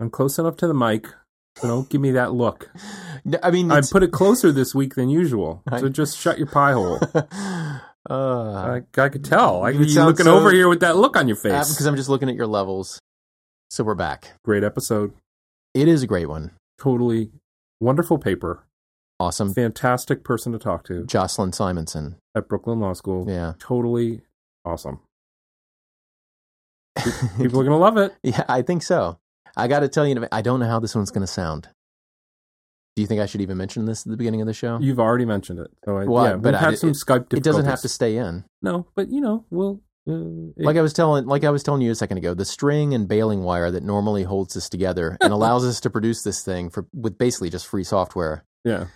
I'm close enough to the mic, so don't give me that look. I mean, I put it closer this week than usual, so just shut your pie hole. uh, I, I could tell. I, You you're looking so- over here with that look on your face. because I'm just looking at your levels. So we're back. Great episode. It is a great one. Totally wonderful paper. Awesome. Fantastic person to talk to Jocelyn Simonson. at Brooklyn Law School. Yeah. Totally awesome. People are going to love it. yeah, I think so. I got to tell you, I don't know how this one's going to sound. Do you think I should even mention this at the beginning of the show? You've already mentioned it. So I, Well, yeah, but we've I- had some it- Skype. It doesn't have to stay in. No, but you know, we'll. Uh, it- Like I was telling, like I was telling you a second ago, the string and baling wire that normally holds this together and allows us to produce this thing for with basically just free software. yeah,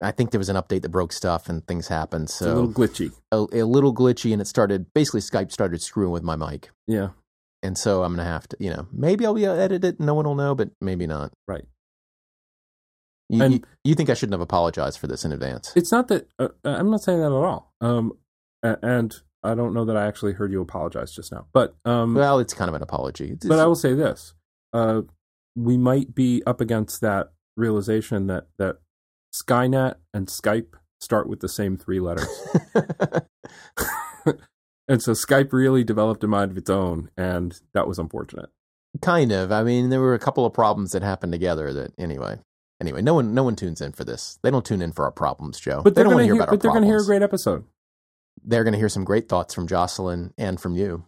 I think there was an update that broke stuff and things happened, it's a little glitchy. a, a little glitchy, and it started basically Skype started screwing with my mic, Yeah, and so I'm gonna have to, you know, maybe I'll be able to edit it, and no one will know, but maybe not. right. You, And- you, you think I shouldn't have apologized for this in advance? It's not that uh, I'm not saying that at all. Um, and I don't know that I actually heard you apologize just now, but um, Well, it's kind of an apology. It's- but I will say this: uh, we might be up against that realization that that Skynet and Skype start with the same three letters, and so Skype really developed a mind of its own, and that was unfortunate. kind of. I mean, there were a couple of problems that happened together. That anyway. Anyway, no one, no one tunes in for this. They don't tune in for our problems, Joe. But they they're don't going want to hear hear, about our but they're going to hear a great episode. They're going to hear some great thoughts from Jocelyn and from you.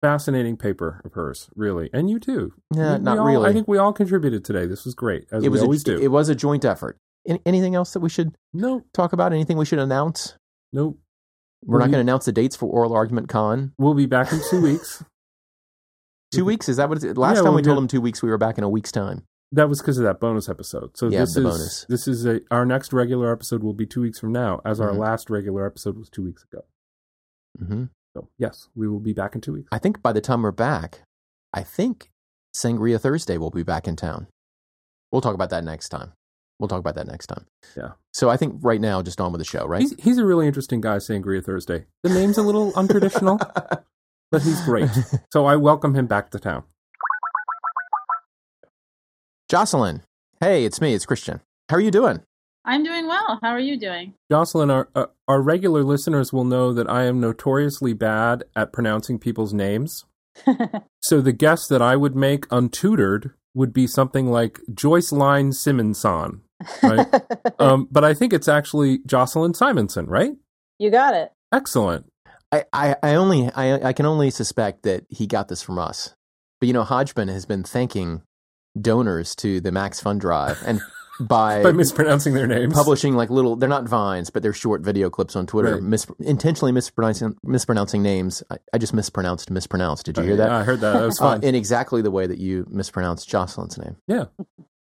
Fascinating paper of hers, really, and you too. Yeah, We- we not all- really. I think we all contributed today. This was great, as it was we always a, do. it was a joint effort. Anything else that we should no, talk about? Anything we should announce? no. We're not going to announce the dates for Oral Argument Con. We'll be back in two weeks. Two weeks? Is that what it's? Last Yeah, time we'll we told them two weeks. We were back in a week's time. That was because of that bonus episode. So Yeah, this the is bonus. this is a our next regular episode will be two weeks from now, as our Mhm. last regular episode was two weeks ago. hmm So yes, we will be back in two weeks. I think by the time we're back, I think Sangria Thursday will be back in town. We'll talk about that next time. We'll talk about that next time. Yeah. So I think right now, just on with the show, right? He's he's a really interesting guy, Sangria Thursday. The name's a little untraditional, but he's great. So I welcome him back to town. Jocelyn, hey, it's me. It's Christian. How are you doing? I'm doing well. How are you doing? Jocelyn, our uh, our regular listeners will know that I am notoriously bad at pronouncing people's names. So the guess that I would make untutored would be something like Joyce Line Simonson, right? um, but I think it's actually Jocelyn Simonson, right? you got it. Excellent. I, I, I only I, I can only suspect that he got this from us. But you know, Hodgman has been thanking donors to the Max Fund Drive and by, By mispronouncing their names. publishing like little they're not vines, but they're short video clips on Twitter, Right. mis, intentionally mispronouncing mispronouncing names. I, I just mispronounced mispronounced. Did you hear Yeah, that? I heard that. That was Uh, in exactly the way that you mispronounced Jocelyn's name. Yeah.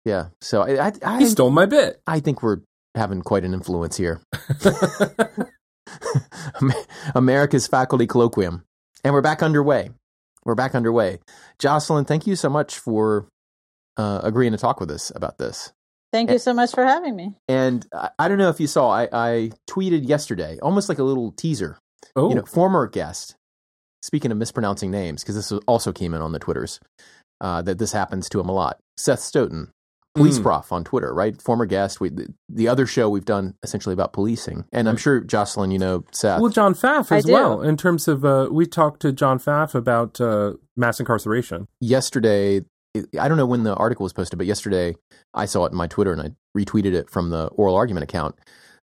Yeah. So I I, I, he stole my bit. I think we're having quite an influence here. America's Faculty Colloquium. And we're back underway. We're back underway. Jocelyn, thank you so much for uh, agreeing to talk with us about this. Thank you so much for having me. And I, I don't know if you saw, I, I tweeted yesterday, almost like a little teaser. oh, You know, former guest, speaking of mispronouncing names, because this also came in on the Twitters, uh, that this happens to him a lot. Seth Stoughton, police Mm. prof on Twitter, right? Former guest. We, the, the other show we've done essentially about policing. And I'm sure, Jocelyn, you know Seth. well, John Pfaff I as well. In terms of, uh, we talked to John Pfaff about uh, mass incarceration. yesterday, I don't know when the article was posted, but yesterday I saw it in my Twitter and I retweeted it from the oral argument account.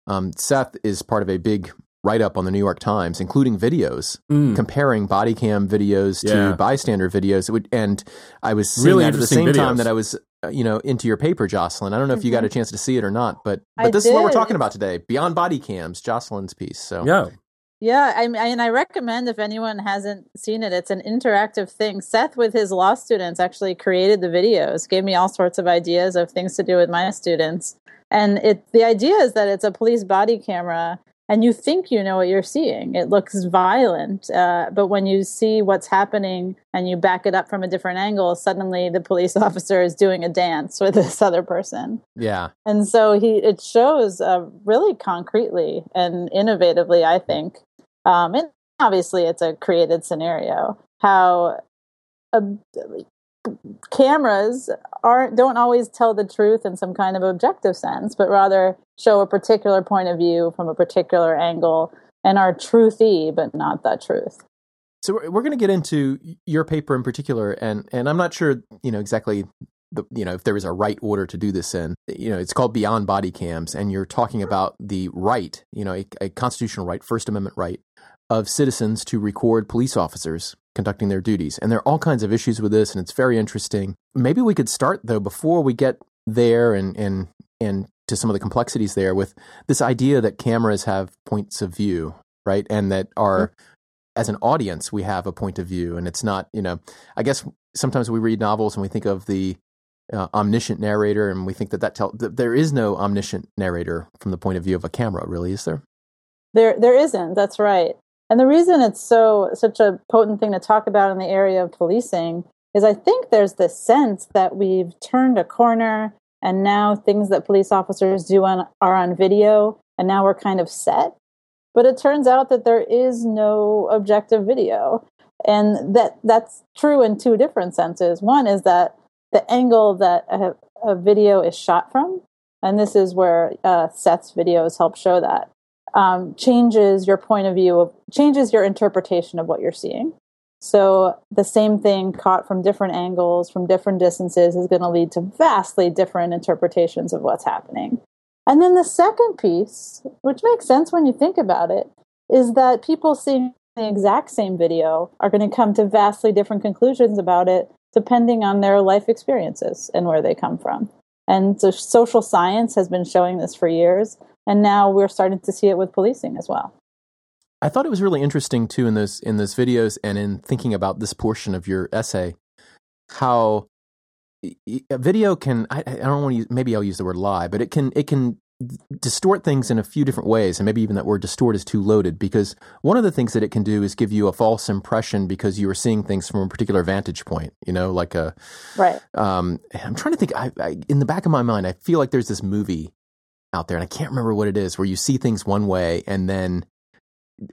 Um, Seth is part of a big write up on the New York Times, including videos Mm. comparing body cam videos Yeah. to bystander videos. Would, and I was seeing Really that at the interesting same time that I was, Uh, you know, into your paper, Jocelyn. I don't know if you got a mm-hmm. chance to see it or not, but but I this is what we're talking about today: beyond body cams, Jocelyn's piece. So Yeah. Yeah, I, I- and I recommend if anyone hasn't seen it, it's an interactive thing. Seth, with his law students, actually created the videos, gave me all sorts of ideas of things to do with my students. And it the idea is that it's a police body camera, and you think you know what you're seeing. It looks violent, uh, but when you see what's happening and you back it up from a different angle, suddenly the police officer is doing a dance with this other person. yeah, And so he it shows uh, really concretely and innovatively, I think. Um, and obviously, it's a created scenario. How a, cameras aren't don't always tell the truth in some kind of objective sense, but rather show a particular point of view from a particular angle and are truthy, but not the truth. So we're going to get into your paper in particular, and and I'm not sure you know exactly the you know if there is a right order to do this in. You know, it's called Beyond Body Cams, and you're talking about the right, you know, a, a constitutional right, First Amendment right of citizens to record police officers conducting their duties. And there are all kinds of issues with this, and it's very interesting. Maybe we could start though before we get there and and and to some of the complexities there with this idea that cameras have points of view, right? And that are mm-hmm. as an audience we have a point of view, and it's not you know. I guess sometimes we read novels and we think of the uh, omniscient narrator, and we think that that tell that there is no omniscient narrator from the point of view of a camera. Really, is there? There, there isn't. That's right. And the reason it's so such a potent thing to talk about in the area of policing is I think there's this sense that we've turned a corner and now things that police officers do on, are on video and now we're kind of set. But it turns out that there is no objective video. And that that's true in two different senses. One is that the angle that a, a video is shot from, and this is where uh, Seth's videos help show that um, changes your point of view of changes your interpretation of what you're seeing. So the same thing caught from different angles, from different distances, is going to lead to vastly different interpretations of what's happening. And then the second piece, which makes sense when you think about it, is that people seeing the exact same video are going to come to vastly different conclusions about it depending on their life experiences and where they come from. And so social science has been showing this for years and now we're starting to see it with policing as well. I thought it was really interesting too in those in those videos and in thinking about this portion of your essay, how a video can I, I don't want to use maybe I'll use the word lie, but it can it can distort things in a few different ways and maybe even that word distort is too loaded because one of the things that it can do is give you a false impression because you are seeing things from a particular vantage point you know like a right um i'm trying to think I, I, in the back of my mind i feel like there's this movie out there, and I can't remember what it is, where you see things one way and then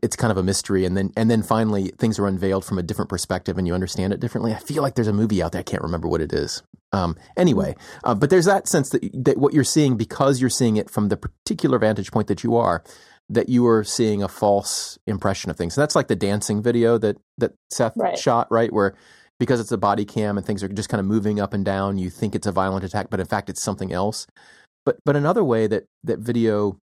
it's kind of a mystery, and then and then finally things are unveiled from a different perspective, and you understand it differently. I feel like there's a movie out there. I can't remember what it is. Um, anyway, uh, but there's that sense that that what you're seeing because you're seeing it from the particular vantage point that you are, that you are seeing a false impression of things. And that's like the dancing video that that Seth right. shot, right, where because it's a body cam and things are just kind of moving up and down, you think it's a violent attack, but in fact it's something else. But but another way that that video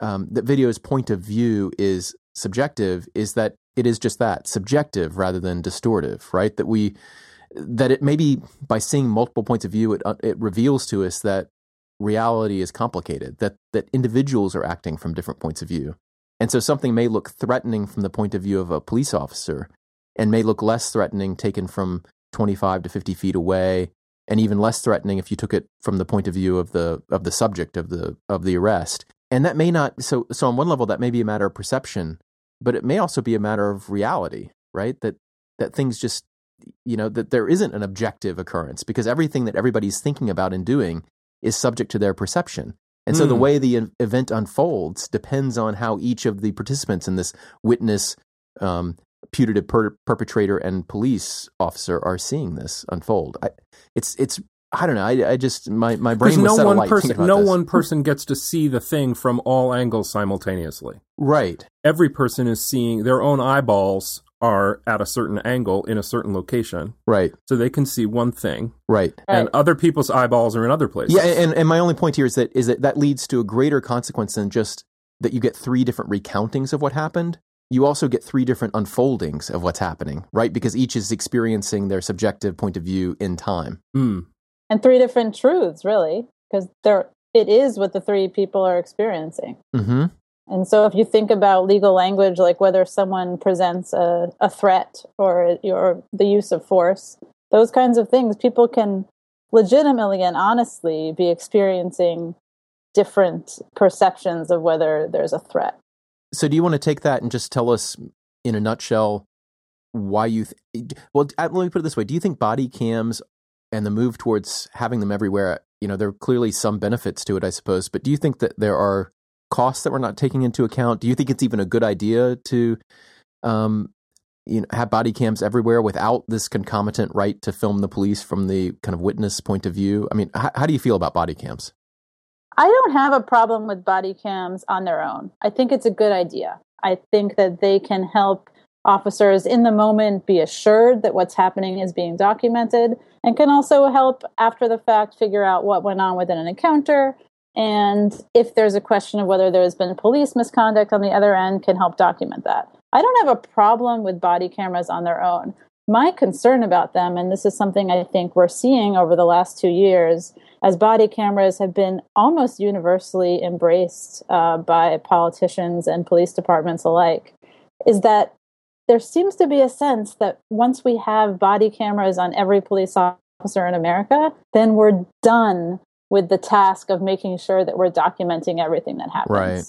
um, that video's point of view is subjective is that it is just that subjective rather than distortive, right? That we that it maybe by seeing multiple points of view, it uh, it reveals to us that reality is complicated, that that individuals are acting from different points of view, and so something may look threatening from the point of view of a police officer, and may look less threatening taken from twenty five to fifty feet away, and even less threatening if you took it from the point of view of the of the subject of the of the arrest. And that may not so so on one level that may be a matter of perception, but it may also be a matter of reality, right? That that things just you know that there isn't an objective occurrence because everything that everybody's thinking about and doing is subject to their perception. And mm. so the hmm. way the event unfolds depends on how each of the participants in this witness, um, putative per- perpetrator and police officer are seeing this unfold. I, it's it's I don't know. I, I just my my brain was no one person no this. one person gets to see the thing from all angles simultaneously. Right. Every person is seeing their own eyeballs are at a certain angle in a certain location. Right. So they can see one thing. Right. And other people's eyeballs are in other places. Yeah, and, and my only point here is that is that that leads to a greater consequence than just that you get three different recountings of what happened you also get three different unfoldings of what's happening, right? Because each is experiencing their subjective point of view in time. Mm. And three different truths, really, because there it is what the three people are experiencing. Mm-hmm. And so, if you think about legal language, like whether someone presents a, a threat or, or the use of force, those kinds of things, people can legitimately and honestly be experiencing different perceptions of whether there's a threat. So, do you want to take that and just tell us in a nutshell why you? Th- well, let me put it this way: Do you think body cams and the move towards having them everywhere? You know, there are clearly some benefits to it, I suppose. But do you think that there are costs that we're not taking into account? Do you think it's even a good idea to um, you know, have body cams everywhere without this concomitant right to film the police from the kind of witness point of view? I mean, how do you feel about body cams? I don't have a problem with body cams on their own. I think it's a good idea. I think that they can help officers in the moment be assured that what's happening is being documented and can also help after the fact figure out what went on within an encounter and if there's a question of whether there has been police misconduct on the other end can help document that i don't have a problem with body cameras on their own my concern about them and this is something i think we're seeing over the last two years as body cameras have been almost universally embraced uh, by politicians and police departments alike is that there seems to be a sense that once we have body cameras on every police officer in America, then we're done with the task of making sure that we're documenting everything that happens. Right.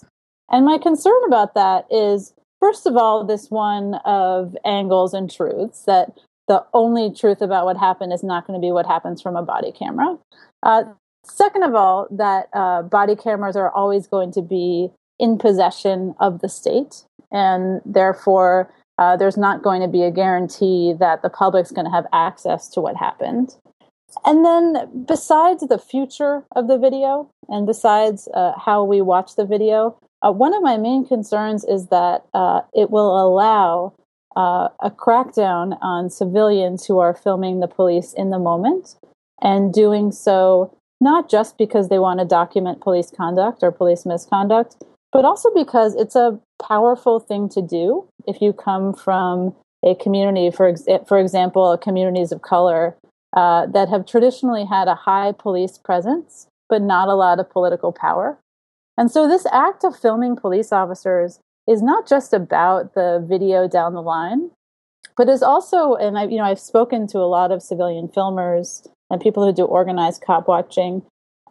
And my concern about that is, first of all, this one of angles and truths that the only truth about what happened is not going to be what happens from a body camera. Uh, second of all, that uh, body cameras are always going to be in possession of the state, and therefore uh, there's not going to be a guarantee that the public's going to have access to what happened. And then, besides the future of the video and besides uh, how we watch the video, uh, one of my main concerns is that uh, it will allow uh, a crackdown on civilians who are filming the police in the moment and doing so not just because they want to document police conduct or police misconduct, but also because it's a powerful thing to do if you come from a community, for, ex- for example, communities of color uh, that have traditionally had a high police presence, but not a lot of political power. And so this act of filming police officers is not just about the video down the line, but is also, and I, you know, I've spoken to a lot of civilian filmers and people who do organized cop watching,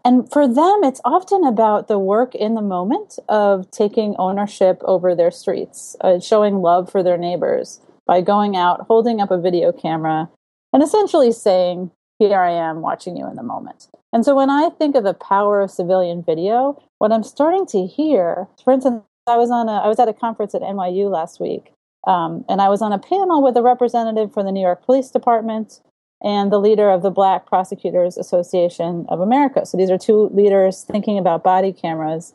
and for them, it's often about the work in the moment of taking ownership over their streets, uh, showing love for their neighbors by going out, holding up a video camera, and essentially saying, Here I am watching you in the moment. And so when I think of the power of civilian video, what I'm starting to hear, for instance, I was on a I was at a conference at NYU last week, um, and I was on a panel with a representative from the New York Police Department and the leader of the Black Prosecutors Association of America. So these are two leaders thinking about body cameras.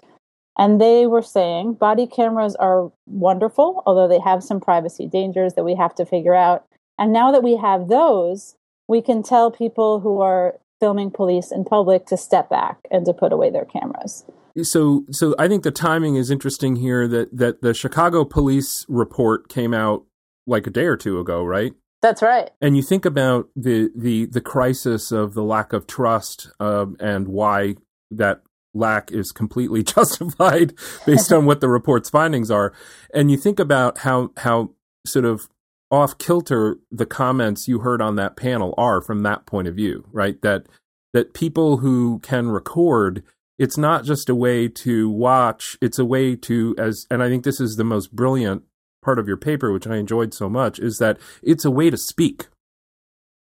And they were saying body cameras are wonderful, although they have some privacy dangers that we have to figure out. And now that we have those, we can tell people who are filming police in public to step back and to put away their cameras. So, so I think the timing is interesting here. That that the Chicago police report came out like a day or two ago, right? That's right. And you think about the the the crisis of the lack of trust um, and why that lack is completely justified based on what the report's findings are. And you think about how how sort of off kilter the comments you heard on that panel are from that point of view, right? That that people who can record it's not just a way to watch it's a way to as and i think this is the most brilliant part of your paper, which I enjoyed so much, is that it's a way to speak.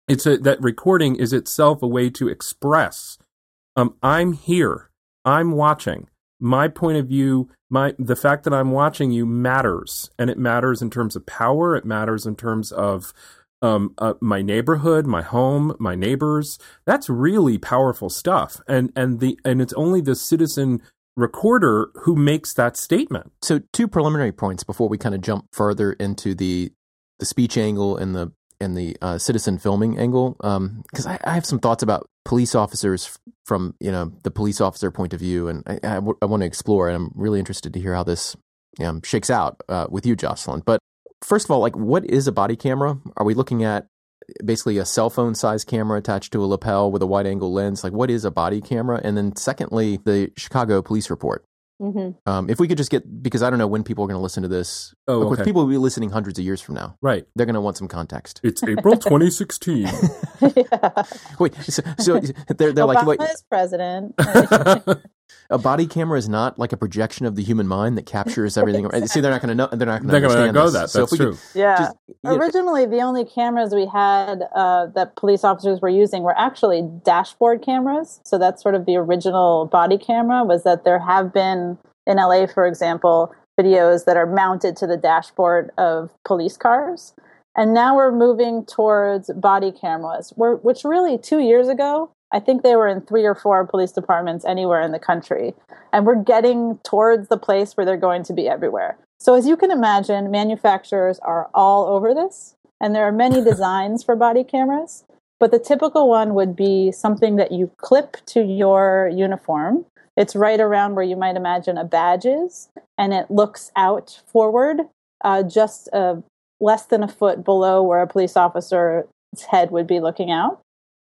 It's a, that recording is itself a way to express. Um, I'm here. I'm watching. My point of view, my the fact that I'm watching you matters, and it matters in terms of power. It matters in terms of um, uh, my neighborhood, my home, my neighbors. That's really powerful stuff, and and the and it's only the citizen recorder who makes that statement. So, two preliminary points before we kind of jump further into the the speech angle and the and the uh, citizen filming angle, because um, I, I, have some thoughts about police officers from you know the police officer point of view, and I, I, w- I want to explore, and I'm really interested to hear how this um, shakes out uh, with you, Jocelyn. But first of all, like, what is a body camera? Are we looking at basically a cell phone size camera attached to a lapel with a wide angle lens. Like, what is a body camera? And then, secondly, the Chicago police report. Mm-hmm. Um, if we could just get, because I don't know when people are going to listen to this. Oh, of course, okay. people will be listening hundreds of years from now. Right. They're going to want some context. It's April 2016. yeah. Wait, so, so they're, they're Obama like, wait. is president. a body camera is not like a projection of the human mind that captures everything. exactly. See, they're not going to know. They're not going to go this. that. So That's true. Could, yeah. Just, Originally, know, the only cameras we had uh, that police officers were using were actually dashboard cameras. So that's sort of the original body camera. Was that there have been in LA, for example, videos that are mounted to the dashboard of police cars. And now we're moving towards body cameras, which really two years ago, I think they were in three or four police departments anywhere in the country. And we're getting towards the place where they're going to be everywhere. So, as you can imagine, manufacturers are all over this, and there are many designs for body cameras. But the typical one would be something that you clip to your uniform. It's right around where you might imagine a badge is, and it looks out forward uh, just uh, less than a foot below where a police officer's head would be looking out.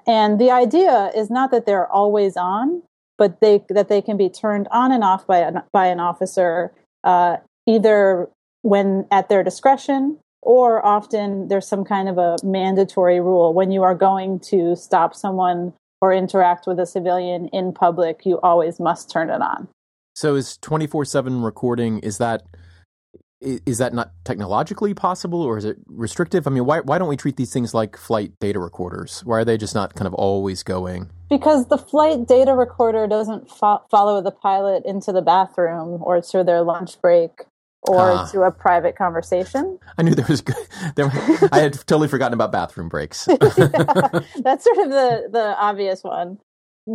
And the idea is not that they're always on, but they that they can be turned on and off by an, by an officer uh, either when at their discretion or often there's some kind of a mandatory rule. When you are going to stop someone or interact with a civilian in public you always must turn it on. So is 24/7 recording is that is that not technologically possible or is it restrictive? I mean, why, why don't we treat these things like flight data recorders? Why are they just not kind of always going? Because the flight data recorder doesn't fo- follow the pilot into the bathroom or to their lunch break or ah. to a private conversation. I knew there was good. There, I had totally forgotten about bathroom breaks. yeah, that's sort of the, the obvious one.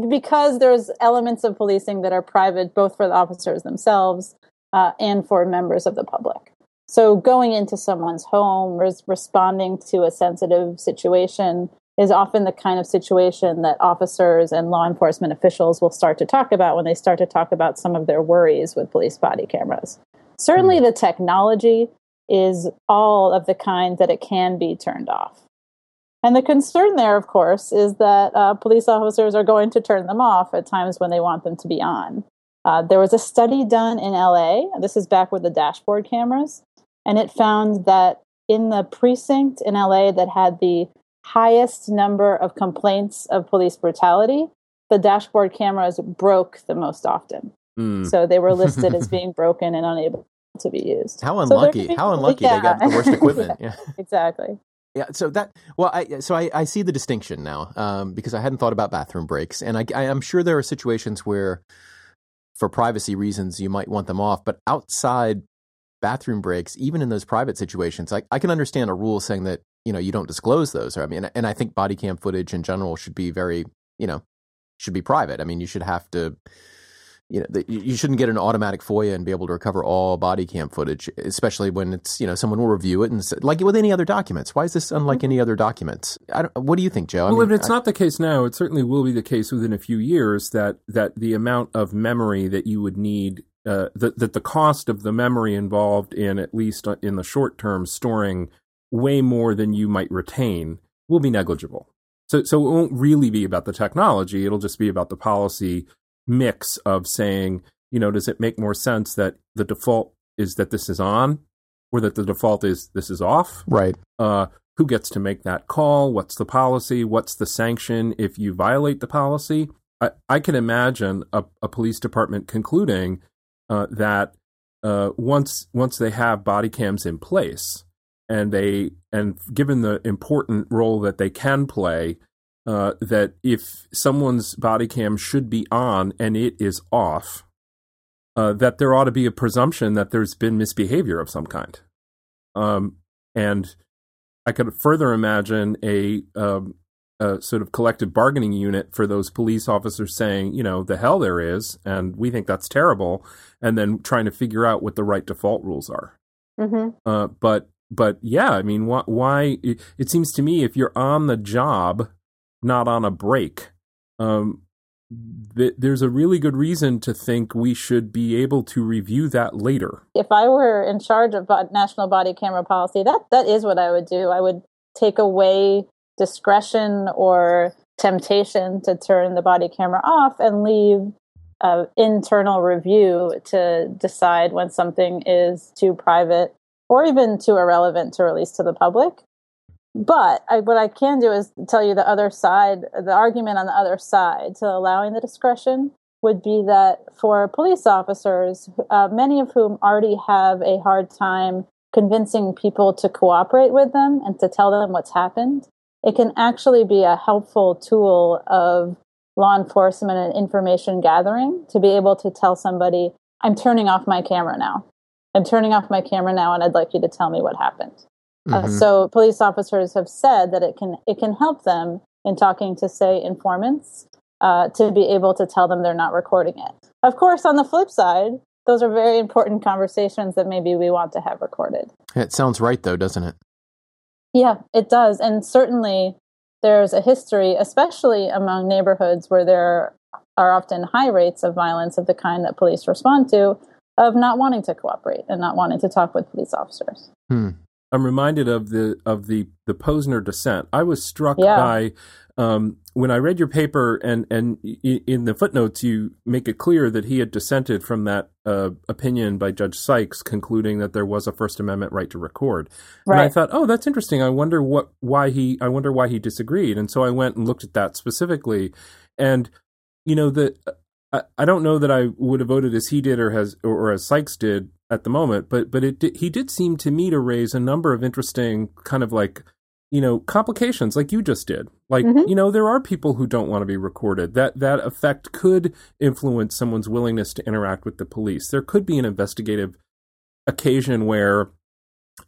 Because there's elements of policing that are private, both for the officers themselves uh, and for members of the public. So going into someone's home, res- responding to a sensitive situation is often the kind of situation that officers and law enforcement officials will start to talk about when they start to talk about some of their worries with police body cameras. Certainly, mm. the technology is all of the kind that it can be turned off. And the concern there, of course, is that uh, police officers are going to turn them off at times when they want them to be on. Uh, there was a study done in LA, this is back with the dashboard cameras, and it found that in the precinct in LA that had the highest number of complaints of police brutality, the dashboard cameras broke the most often. Mm. So they were listed as being broken and unable to be used. How unlucky! So How unlucky yeah. they got the worst equipment. yeah, exactly. Yeah, so that well, I so I, I see the distinction now um, because I hadn't thought about bathroom breaks, and I, I am sure there are situations where for privacy reasons, you might want them off. But outside bathroom breaks, even in those private situations, I, I can understand a rule saying that you know you don't disclose those. Or, I mean, and I think body cam footage in general should be very you know should be private. I mean, you should have to you know, the, you shouldn't get an automatic FOIA and be able to recover all body cam footage, especially when it's, you know, someone will review it and say, like with any other documents. Why is this unlike any other documents? what do you think, Joe? Well, I mean, it's I, not the case now, it certainly will be the case within a few years that, that the amount of memory that you would need, uh, that, that the cost of the memory involved in, at least in the short term, storing way more than you might retain will be negligible. So, so it won't really be about the technology. It'll just be about the policy mix of saying, you know, does it make more sense that the default is that this is on or that the default is this is off? Right. Uh, who gets to make that call? What's the policy? What's the sanction if you violate the policy? I, I can imagine a, a, police department concluding uh, that uh, once once they have body cams in place and they and given the important role that they can play uh, that if someone's body cam should be on and it is off, uh, that there ought to be a presumption that there's been misbehavior of some kind. Um, and I could further imagine a, um, a, sort of collective bargaining unit for those police officers saying, you know, the hell there is, and we think that's terrible, and then trying to figure out what the right default rules are. Mm-hmm. Uh, but but yeah, I mean, why? why it, it seems to me if you're on the job not on a break. Um, th- there's a really good reason to think we should be able to review that later. If I were in charge of national body camera policy, that that is what I would do. I would take away discretion or temptation to turn the body camera off and leave uh, internal review to decide when something is too private or even too irrelevant to release to the public. But I, what I can do is tell you the other side, the argument on the other side to allowing the discretion would be that for police officers, uh, many of whom already have a hard time convincing people to cooperate with them and to tell them what's happened, it can actually be a helpful tool of law enforcement and information gathering to be able to tell somebody, I'm turning off my camera now. I'm turning off my camera now and I'd like you to tell me what happened. Uh, Mhm. so police officers have said that it can it can help them in talking to say informants uh, to be able to tell them they're not recording it. Of course, on the flip side, those are very important conversations that maybe we want to have recorded. It sounds right, though, doesn't it? Yeah, it does. And certainly there's a history, especially among neighborhoods where there are often high rates of violence of the kind that police respond to, of not wanting to cooperate and not wanting to talk with police officers. Hmm. I'm reminded of the of the the Posner dissent. I was struck Yeah. by um, when I read your paper, and and in the footnotes you make it clear that he had dissented from that uh, opinion by Judge Sykes, concluding that there was a First Amendment right to record. And I thought, oh, that's interesting. I wonder what why he I wonder why he disagreed. And so I went and looked at that specifically, and you know the I, I don't know that I would have voted as he did or has or, or as Sykes did at the moment, but but it he did seem to me to raise a number of interesting kind of like you know complications like you just did. Like Mhm. you know there are people who don't want to be recorded. That that effect could influence someone's willingness to interact with the police. There could be an investigative occasion where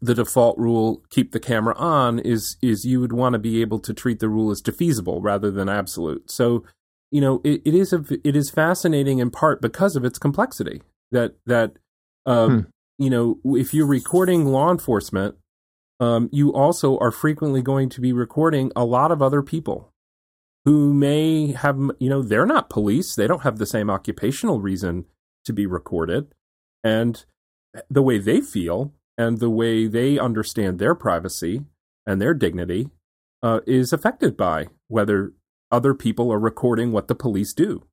the default rule keep the camera on is is you would want to be able to treat the rule as defeasible rather than absolute so you know it, it is a it is fascinating in part because of its complexity that that um Hmm. you know if you're recording law enforcement um you also are frequently going to be recording a lot of other people who may have you know they're not police. They don't have the same occupational reason to be recorded. And the way they feel and the way they understand their privacy and their dignity uh, is affected by whether other people are recording what the police do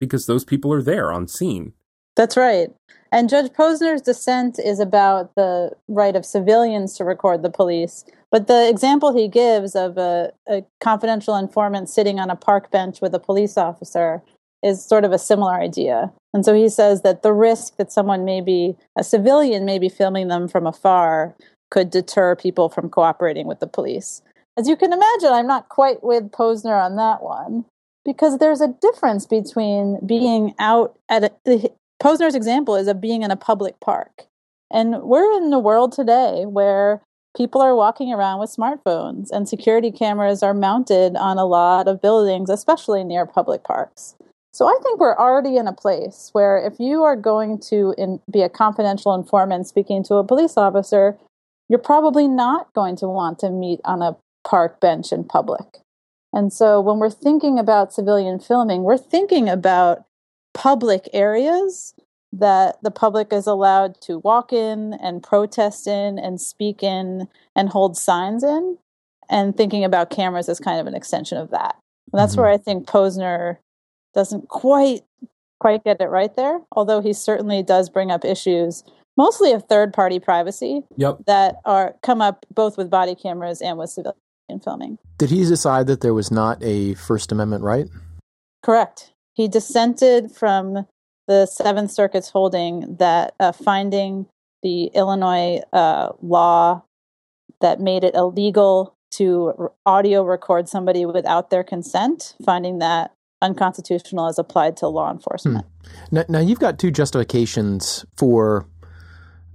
because those people are there on scene That's right. And Judge Posner's dissent is about the right of civilians to record the police. But the example he gives of a, a confidential informant sitting on a park bench with a police officer is sort of a similar idea. And so he says that the risk that someone may be, a civilian may be filming them from afar, could deter people from cooperating with the police. As you can imagine, I'm not quite with Posner on that one because there's a difference between being out at a, Posner's example is of being in a public park. And we're in a world today where people are walking around with smartphones and security cameras are mounted on a lot of buildings, especially near public parks. So I think we're already in a place where if you are going to in, be a confidential informant speaking to a police officer, you're probably not going to want to meet on a park bench in public. And so when we're thinking about civilian filming, we're thinking about public areas that the public is allowed to walk in and protest in and speak in and hold signs in, and thinking about cameras as kind of an extension of that. And that's Mhm. where I think Posner doesn't quite quite get it right there, although he certainly does bring up issues mostly of third party privacy yep that are come up both with body cameras and with civilian filming. Did he decide that there was not a First Amendment right? Correct. He dissented from the Seventh Circuit's holding that uh, finding the Illinois uh, law that made it illegal to audio record somebody without their consent, finding that unconstitutional as applied to law enforcement. Now, now you've got two justifications for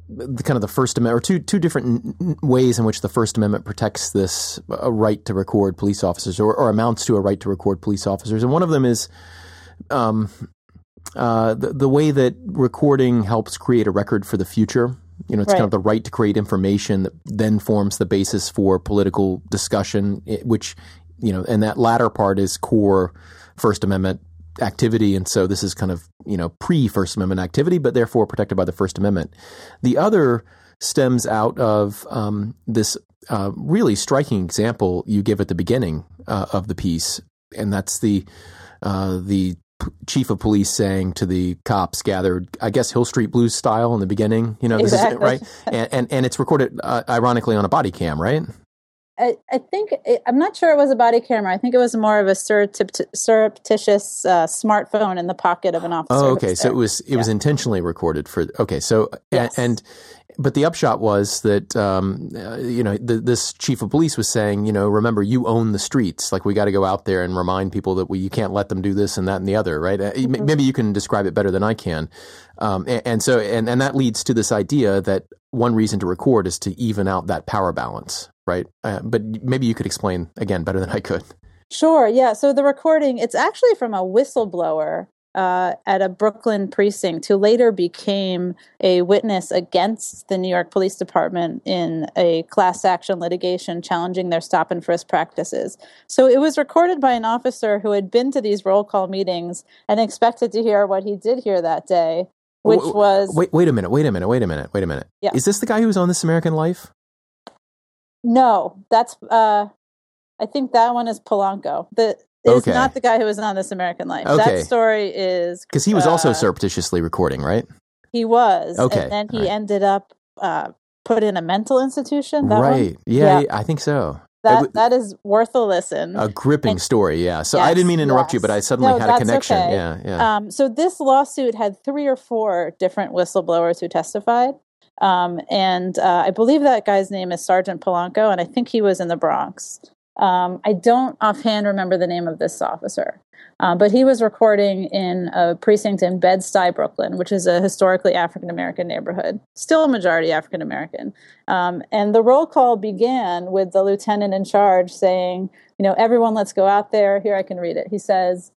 the kind of the First Amendment, or two two different n- ways in which the First Amendment protects this a right to record police officers, or, or amounts to a right to record police officers. And one of them is um, uh, the the way that recording helps create a record for the future. You know, it's kind of the right to create information that then forms the basis for political discussion, which you know, and that latter part is core First Amendment activity, and so this is kind of you know pre First Amendment activity, but therefore protected by the First Amendment. The other stems out of um, this uh, really striking example you give at the beginning uh, of the piece, and that's the uh, the p- chief of police saying to the cops gathered, I guess Hill Street Blues style in the beginning. You know, this Exactly. is right, and and, and it's recorded uh, ironically on a body cam, right? I, I think it, I'm not sure it was a body camera. I think it was more of a surreptitious uh, smartphone in the pocket of an officer. Oh, okay. So it was it yeah. was intentionally recorded for. Okay, so yes. and, and but the upshot was that um, uh, you know the, this chief of police was saying, you know, remember you own the streets. Like we got to go out there and remind people that we you can't let them do this and that and the other, right? Uh, mm-hmm. Maybe you can describe it better than I can. Um, and, and, so and and that leads to this idea that one reason to record is to even out that power balance, right? Uh, but maybe you could explain again better than I could. Sure. Yeah. So the recording, it's actually from a whistleblower uh, at a Brooklyn precinct who later became a witness against the New York Police Department in a class action litigation challenging their stop and frisk practices. So it was recorded by an officer who had been to these roll call meetings and expected to hear what he did hear that day, which was. Wait, wait a minute, wait a minute, wait a minute, wait a minute. Yeah. Is this the guy who was on This American Life? No, that's. Uh, I think that one is Polanco. The is okay. not the guy who was on This American Life. Okay. That story is because he was uh, also surreptitiously recording, right? He was. Okay. And then he right. ended up uh, put in a mental institution. right. Yeah, yeah, I think so. That that is worth a listen. A gripping and, story, yeah. So yes, I didn't mean to interrupt yes. you, but I suddenly no, had a connection. Okay. Yeah, yeah. Um, so this lawsuit had three or four different whistleblowers who testified. Um, and uh, I believe that guy's name is Sergeant Polanco, and I think he was in the Bronx. Um, I don't offhand remember the name of this officer, uh, but he was recording in a precinct in Bed-Stuy, Brooklyn, which is a historically African American neighborhood, still a majority African American. Um, and the roll call began with the lieutenant in charge saying, "You know, everyone, let's go out there." Here, I can read it. He says.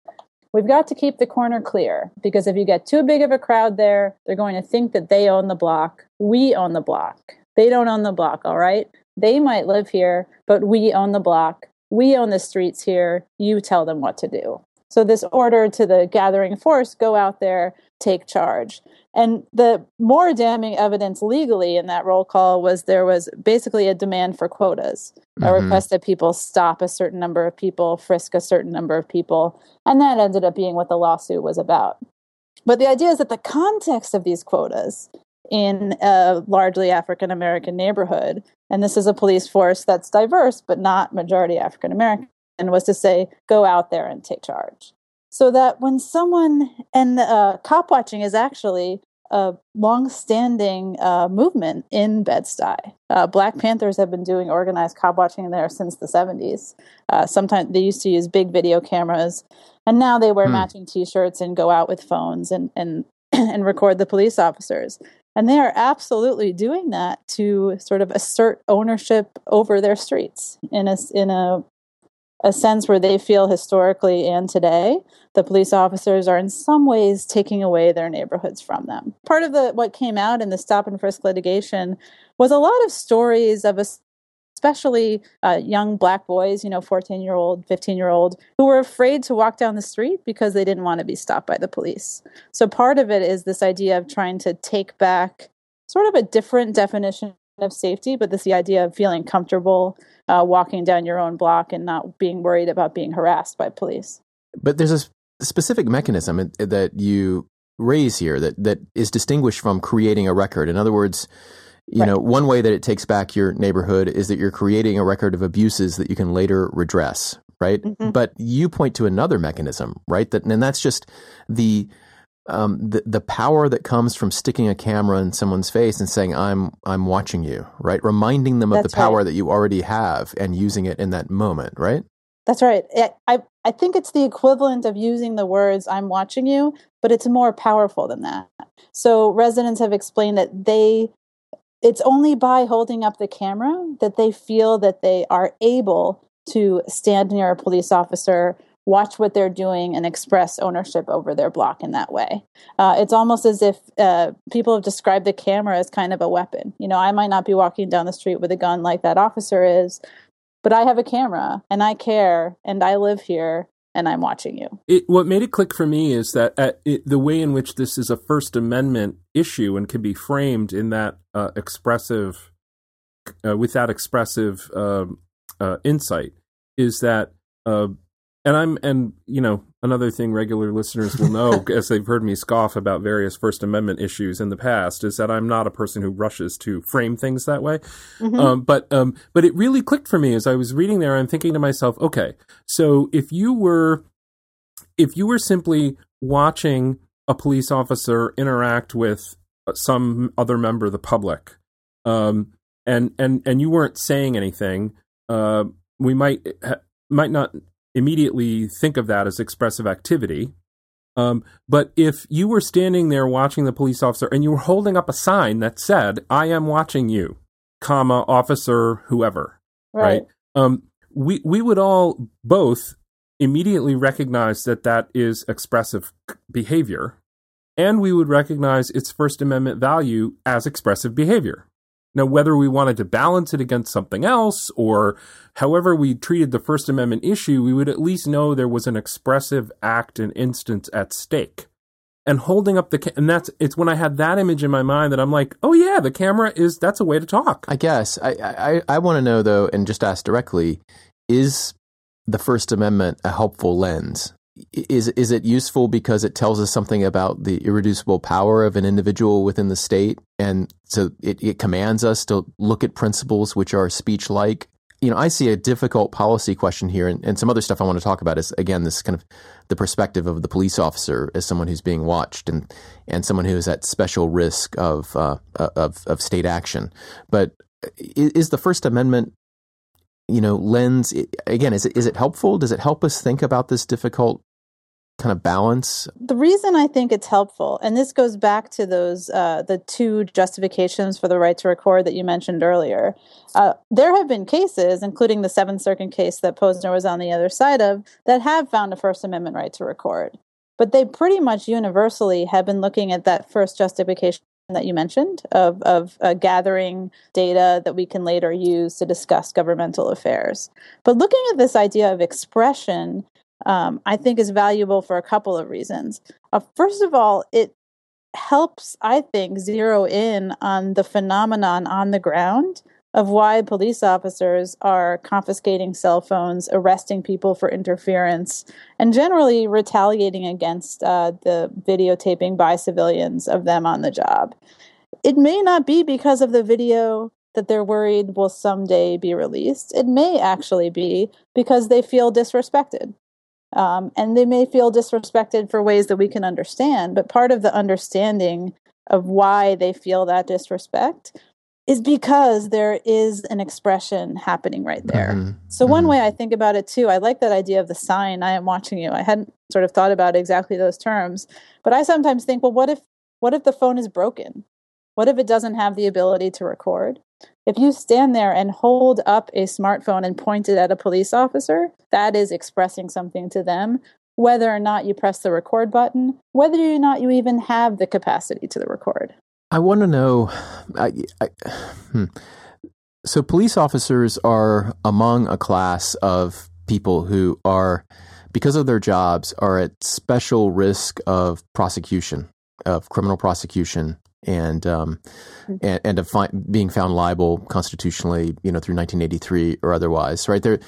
We've got to keep the corner clear because if you get too big of a crowd there, they're going to think that they own the block. We own the block. They don't own the block, all right? They might live here, but we own the block. We own the streets here. You tell them what to do. So, this order to the gathering force go out there, take charge. And the more damning evidence legally in that roll call was there was basically a demand for quotas, mm-hmm. a request that people stop a certain number of people, frisk a certain number of people. And that ended up being what the lawsuit was about. But the idea is that the context of these quotas in a largely African American neighborhood. And this is a police force that's diverse, but not majority African American, and was to say, go out there and take charge. So that when someone, and uh, cop watching is actually a long-standing uh, movement in Bed-Stuy. Uh, Black Panthers have been doing organized cop watching there since the 70s. Uh, sometimes they used to use big video cameras, and now they wear hmm. matching T-shirts and go out with phones and and and record the police officers. And they are absolutely doing that to sort of assert ownership over their streets in a, in a, a sense where they feel historically and today the police officers are in some ways taking away their neighborhoods from them. Part of the what came out in the stop and frisk litigation was a lot of stories of a especially uh, young black boys, you know, 14 year old, 15 year old, who were afraid to walk down the street because they didn't want to be stopped by the police. So part of it is this idea of trying to take back sort of a different definition of safety, but this the idea of feeling comfortable uh, walking down your own block and not being worried about being harassed by police. But there's a specific mechanism that you raise here that, that is distinguished from creating a record. In other words, you right. know, one way that it takes back your neighborhood is that you're creating a record of abuses that you can later redress, right? Mm-hmm. But you point to another mechanism, right? That and that's just the um, the the power that comes from sticking a camera in someone's face and saying I'm I'm watching you, right? Reminding them of that's the power right. that you already have and using it in that moment, right? That's right. I I think it's the equivalent of using the words "I'm watching you," but it's more powerful than that. So residents have explained that they it's only by holding up the camera that they feel that they are able to stand near a police officer, watch what they're doing, and express ownership over their block in that way. Uh, it's almost as if uh, people have described the camera as kind of a weapon. You know, I might not be walking down the street with a gun like that officer is, but I have a camera and I care and I live here and I'm watching you. It, what made it click for me is that at, it, the way in which this is a First Amendment issue and can be framed in that uh, expressive, uh, with that expressive uh, uh insight, is that, uh, and I'm, and you know, another thing regular listeners will know, as they've heard me scoff about various First Amendment issues in the past, is that I'm not a person who rushes to frame things that way. Mm-hmm. Um, but um, but it really clicked for me as I was reading there. I'm thinking to myself, okay, so if you were if you were simply watching a police officer interact with some other member of the public, um, and and and you weren't saying anything, uh, we might might not immediately think of that as expressive activity. Um, but if you were standing there watching the police officer and you were holding up a sign that said, "I am watching you," comma officer whoever, right? right? Um, we we would all both immediately recognize that that is expressive behavior, and we would recognize its First Amendment value as expressive behavior. Now, whether we wanted to balance it against something else or however we treated the First Amendment issue, we would at least know there was an expressive act and instance at stake. And holding up the ca- and that's it's when I had that image in my mind that I'm like, oh yeah, the camera is that's a way to talk. I guess I I, I want to know though, and just ask directly, is the First Amendment a helpful lens? Is is it useful because it tells us something about the irreducible power of an individual within the state, and so it, it commands us to look at principles which are speech like? You know, I see a difficult policy question here, and, and some other stuff I want to talk about is again this kind of the perspective of the police officer as someone who's being watched and and someone who is at special risk of uh, of of state action. But is the First Amendment you know lens again is it is it helpful does it help us think about this difficult kind of balance the reason i think it's helpful and this goes back to those uh, the two justifications for the right to record that you mentioned earlier uh, there have been cases including the seventh circuit case that posner was on the other side of that have found a first amendment right to record but they pretty much universally have been looking at that first justification that you mentioned of, of uh, gathering data that we can later use to discuss governmental affairs. But looking at this idea of expression, um, I think is valuable for a couple of reasons. Uh, first of all, it helps, I think, zero in on the phenomenon on the ground of why police officers are confiscating cell phones, arresting people for interference, and generally retaliating against uh, the videotaping by civilians of them on the job. It may not be because of the video that they're worried will someday be released. It may actually be because they feel disrespected. Um, and they may feel disrespected for ways that we can understand, but part of the understanding of why they feel that disrespect is because there is an expression happening right there. Mm-hmm. So mm-hmm. one way I think about it too, I like that idea of the sign, I am watching you. I hadn't sort of thought about exactly those terms, but I sometimes think, well, what if what if the phone is broken? What if it doesn't have the ability to record? If you stand there and hold up a smartphone and point it at a police officer, that is expressing something to them, whether or not you press the record button, whether or not you even have the capacity to record. I want to know. I, I, hmm. So, police officers are among a class of people who are, because of their jobs, are at special risk of prosecution, of criminal prosecution, and um, mm-hmm. and, and of fi- being found liable constitutionally, you know, through 1983 or otherwise. Right there,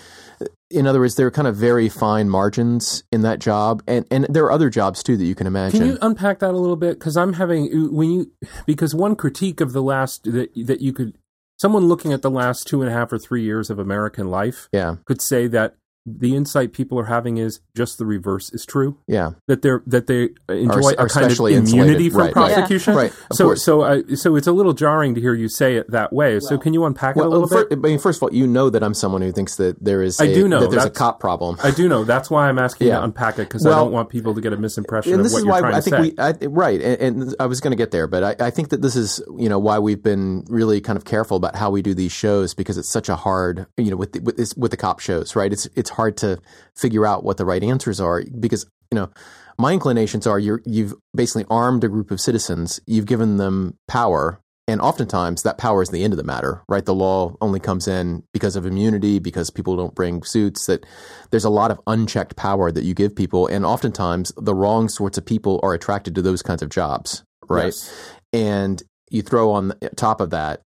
in other words, there are kind of very fine margins in that job, and and there are other jobs too that you can imagine. Can you unpack that a little bit? Because I'm having when you because one critique of the last that that you could someone looking at the last two and a half or three years of American life, yeah. could say that the insight people are having is just the reverse is true. Yeah, that they're that they enjoy are, are a kind of immunity insulated. from right, prosecution. Right, right. so course. so uh, so it's a little jarring to hear you say it that way. Well, so can you unpack well, it a little for, bit? I mean, first of all, you know that I'm someone who thinks that there is. A, I do know that there's a cop problem. I do know. That's why I'm asking yeah. you to unpack it because well, I don't want people to get a misimpression of what you're trying I think to say. We, I, right, and, and, I was going to get there, but I, I think that this is you know why we've been really kind of careful about how we do these shows because it's such a hard you know with the, with, with the cop shows, right? It's it's hard to figure out what the right answers are because you know my inclinations are you you've basically armed a group of citizens. You've given them power. And oftentimes that power is the end of the matter right? The law only comes in because of immunity because people don't bring suits that there's a lot of unchecked power that you give people. And oftentimes the wrong sorts of people are attracted to those kinds of jobs right? Yes. and you throw on top of that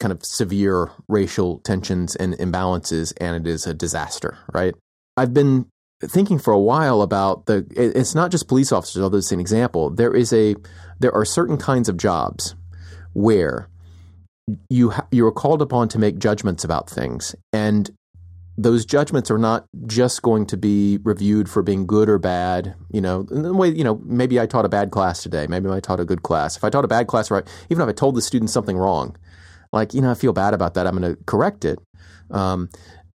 kind of severe racial tensions and imbalances and it is a disaster right I've been thinking for a while about the. It's not just police officers, although it's an example. There is a there are certain kinds of jobs where you ha- you are called upon to make judgments about things, and those judgments are not just going to be reviewed for being good or bad. You know, in the way you know, maybe I taught a bad class today. Maybe I taught a good class. If I taught a bad class, right, even if I told the students something wrong, like you know, I feel bad about that. I'm going to correct it. Um,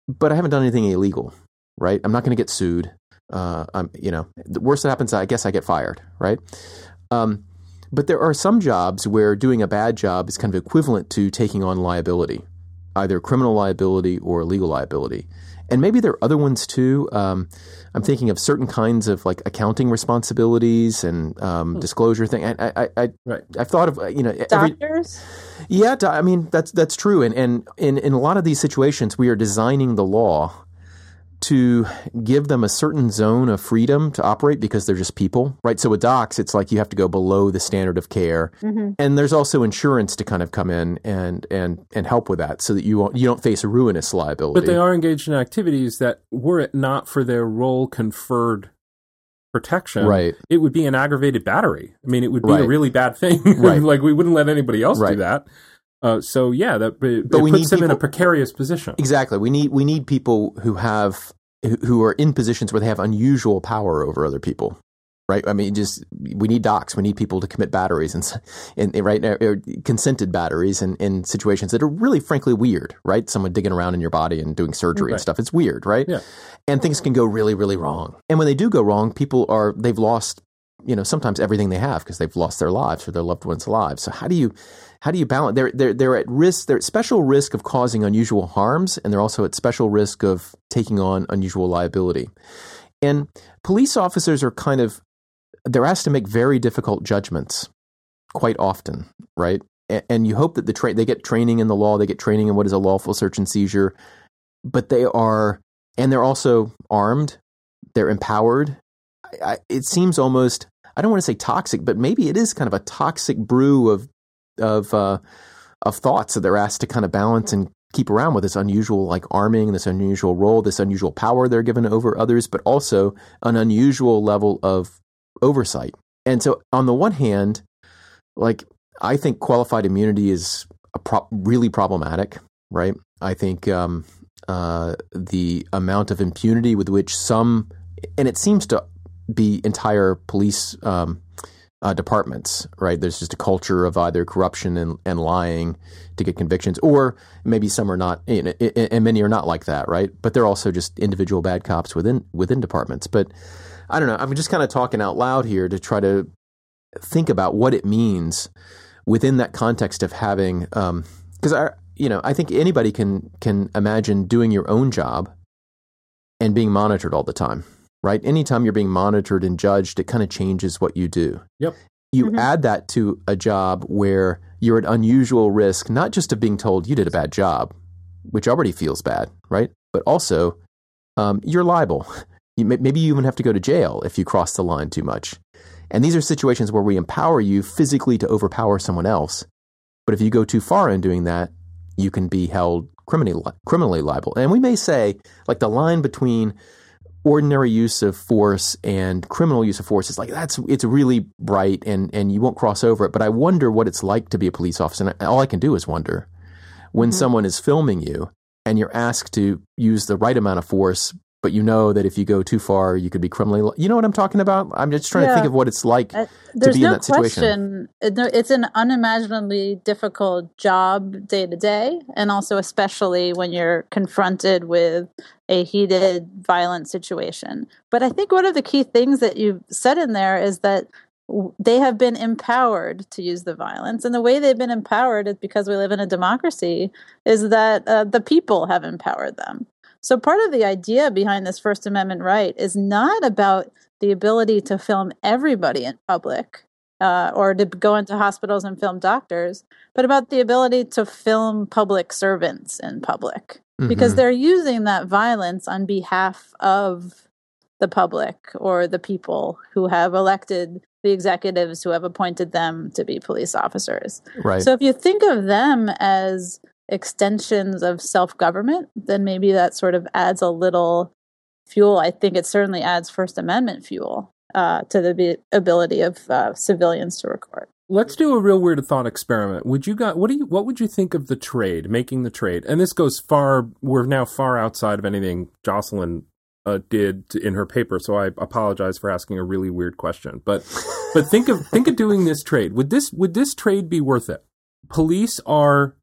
but I haven't done anything illegal, right? I'm not going to get sued. Uh, I'm, you know, the worst that happens, I guess I get fired, right? Um, but there are some jobs where doing a bad job is kind of equivalent to taking on liability, either criminal liability or legal liability. And maybe there are other ones too. Um, I'm thinking of certain kinds of like accounting responsibilities and um, hmm. disclosure thing. I, I, I, right. I've thought of you know every, doctors. Yeah, I mean that's that's true. And and in in a lot of these situations, we are designing the law to give them a certain zone of freedom to operate because they're just people, right? So with docs, it's like you have to go below the standard of care, mm-hmm. and there's also insurance to kind of come in and and and help with that, so that you you don't face a ruinous liability. But they are engaged in activities that, were it not for their role conferred protection, right. it would be an aggravated battery. I mean, it would be right. a really bad thing. right. like we wouldn't let anybody else right. do that. Uh, so yeah, that it, but it we puts them people, in a precarious position. Exactly. We need we need people who have who are in positions where they have unusual power over other people. Right. I mean, just we need docs. We need people to commit batteries and, and right now consented batteries in, in situations that are really, frankly, weird. Right. Someone digging around in your body and doing surgery right. and stuff. It's weird. Right. Yeah. And things can go really, really wrong. And when they do go wrong, people are they've lost you know sometimes everything they have because they've lost their lives or their loved ones' lives. So how do you how do you balance? They're they're they're at risk. They're at special risk of causing unusual harms, and they're also at special risk of taking on unusual liability. And police officers are kind of they're asked to make very difficult judgments quite often, right? And, you hope that the tra- they get training in the law, they get training in what is a lawful search and seizure, but they are and they're also armed, they're empowered. I, I, it seems almost I don't want to say toxic, but maybe it is kind of a toxic brew of of uh, of thoughts that they're asked to kind of balance and keep around with this unusual like arming, this unusual role, this unusual power they're given over others, but also an unusual level of oversight. And so, on the one hand, like I think qualified immunity is pro- really problematic, right? I think um, uh, the amount of impunity with which some, and it seems to be entire police um, uh, departments, right? There's just a culture of either corruption and, and lying to get convictions, or maybe some are not, and many are not like that, right? But they're also just individual bad cops within within departments. But I don't know. I'm just kind of talking out loud here to try to think about what it means within that context of having, because um, I, you know, I think anybody can can imagine doing your own job and being monitored all the time right? Anytime you're being monitored and judged, it kind of changes what you do. Yep. You mm-hmm. add that to a job where you're at unusual risk, not just of being told you did a bad job, which already feels bad, right? But also, um, you're liable. You, maybe you even have to go to jail if you cross the line too much. And these are situations where we empower you physically to overpower someone else. But if you go too far in doing that, you can be held criminally, criminally liable. And we may say, like, the line between ordinary use of force and criminal use of force is like that's it's really bright and and you won't cross over it but i wonder what it's like to be a police officer and all i can do is wonder when mm-hmm. someone is filming you and you're asked to use the right amount of force but you know that if you go too far, you could be criminally. You know what I'm talking about? I'm just trying yeah. to think of what it's like uh, to be no in that situation. It's an unimaginably difficult job day to day, and also especially when you're confronted with a heated, violent situation. But I think one of the key things that you said in there is that they have been empowered to use the violence. And the way they've been empowered is because we live in a democracy is that uh, the people have empowered them. So, part of the idea behind this First Amendment right is not about the ability to film everybody in public uh, or to go into hospitals and film doctors, but about the ability to film public servants in public mm-hmm. because they're using that violence on behalf of the public or the people who have elected the executives who have appointed them to be police officers. Right. So if you think of them as extensions of self government, then maybe that sort of adds a little fuel. I think it certainly adds First Amendment fuel uh, to the ability of uh, civilians to record. Let's do a real weird thought experiment. Would you got what do you what would you think of the trade, making the trade? And this goes far. We're now far outside of anything Jocelyn uh, did in her paper, so I apologize for asking a really weird question. But but think of think of doing this trade. Would this would this trade be worth it? Police are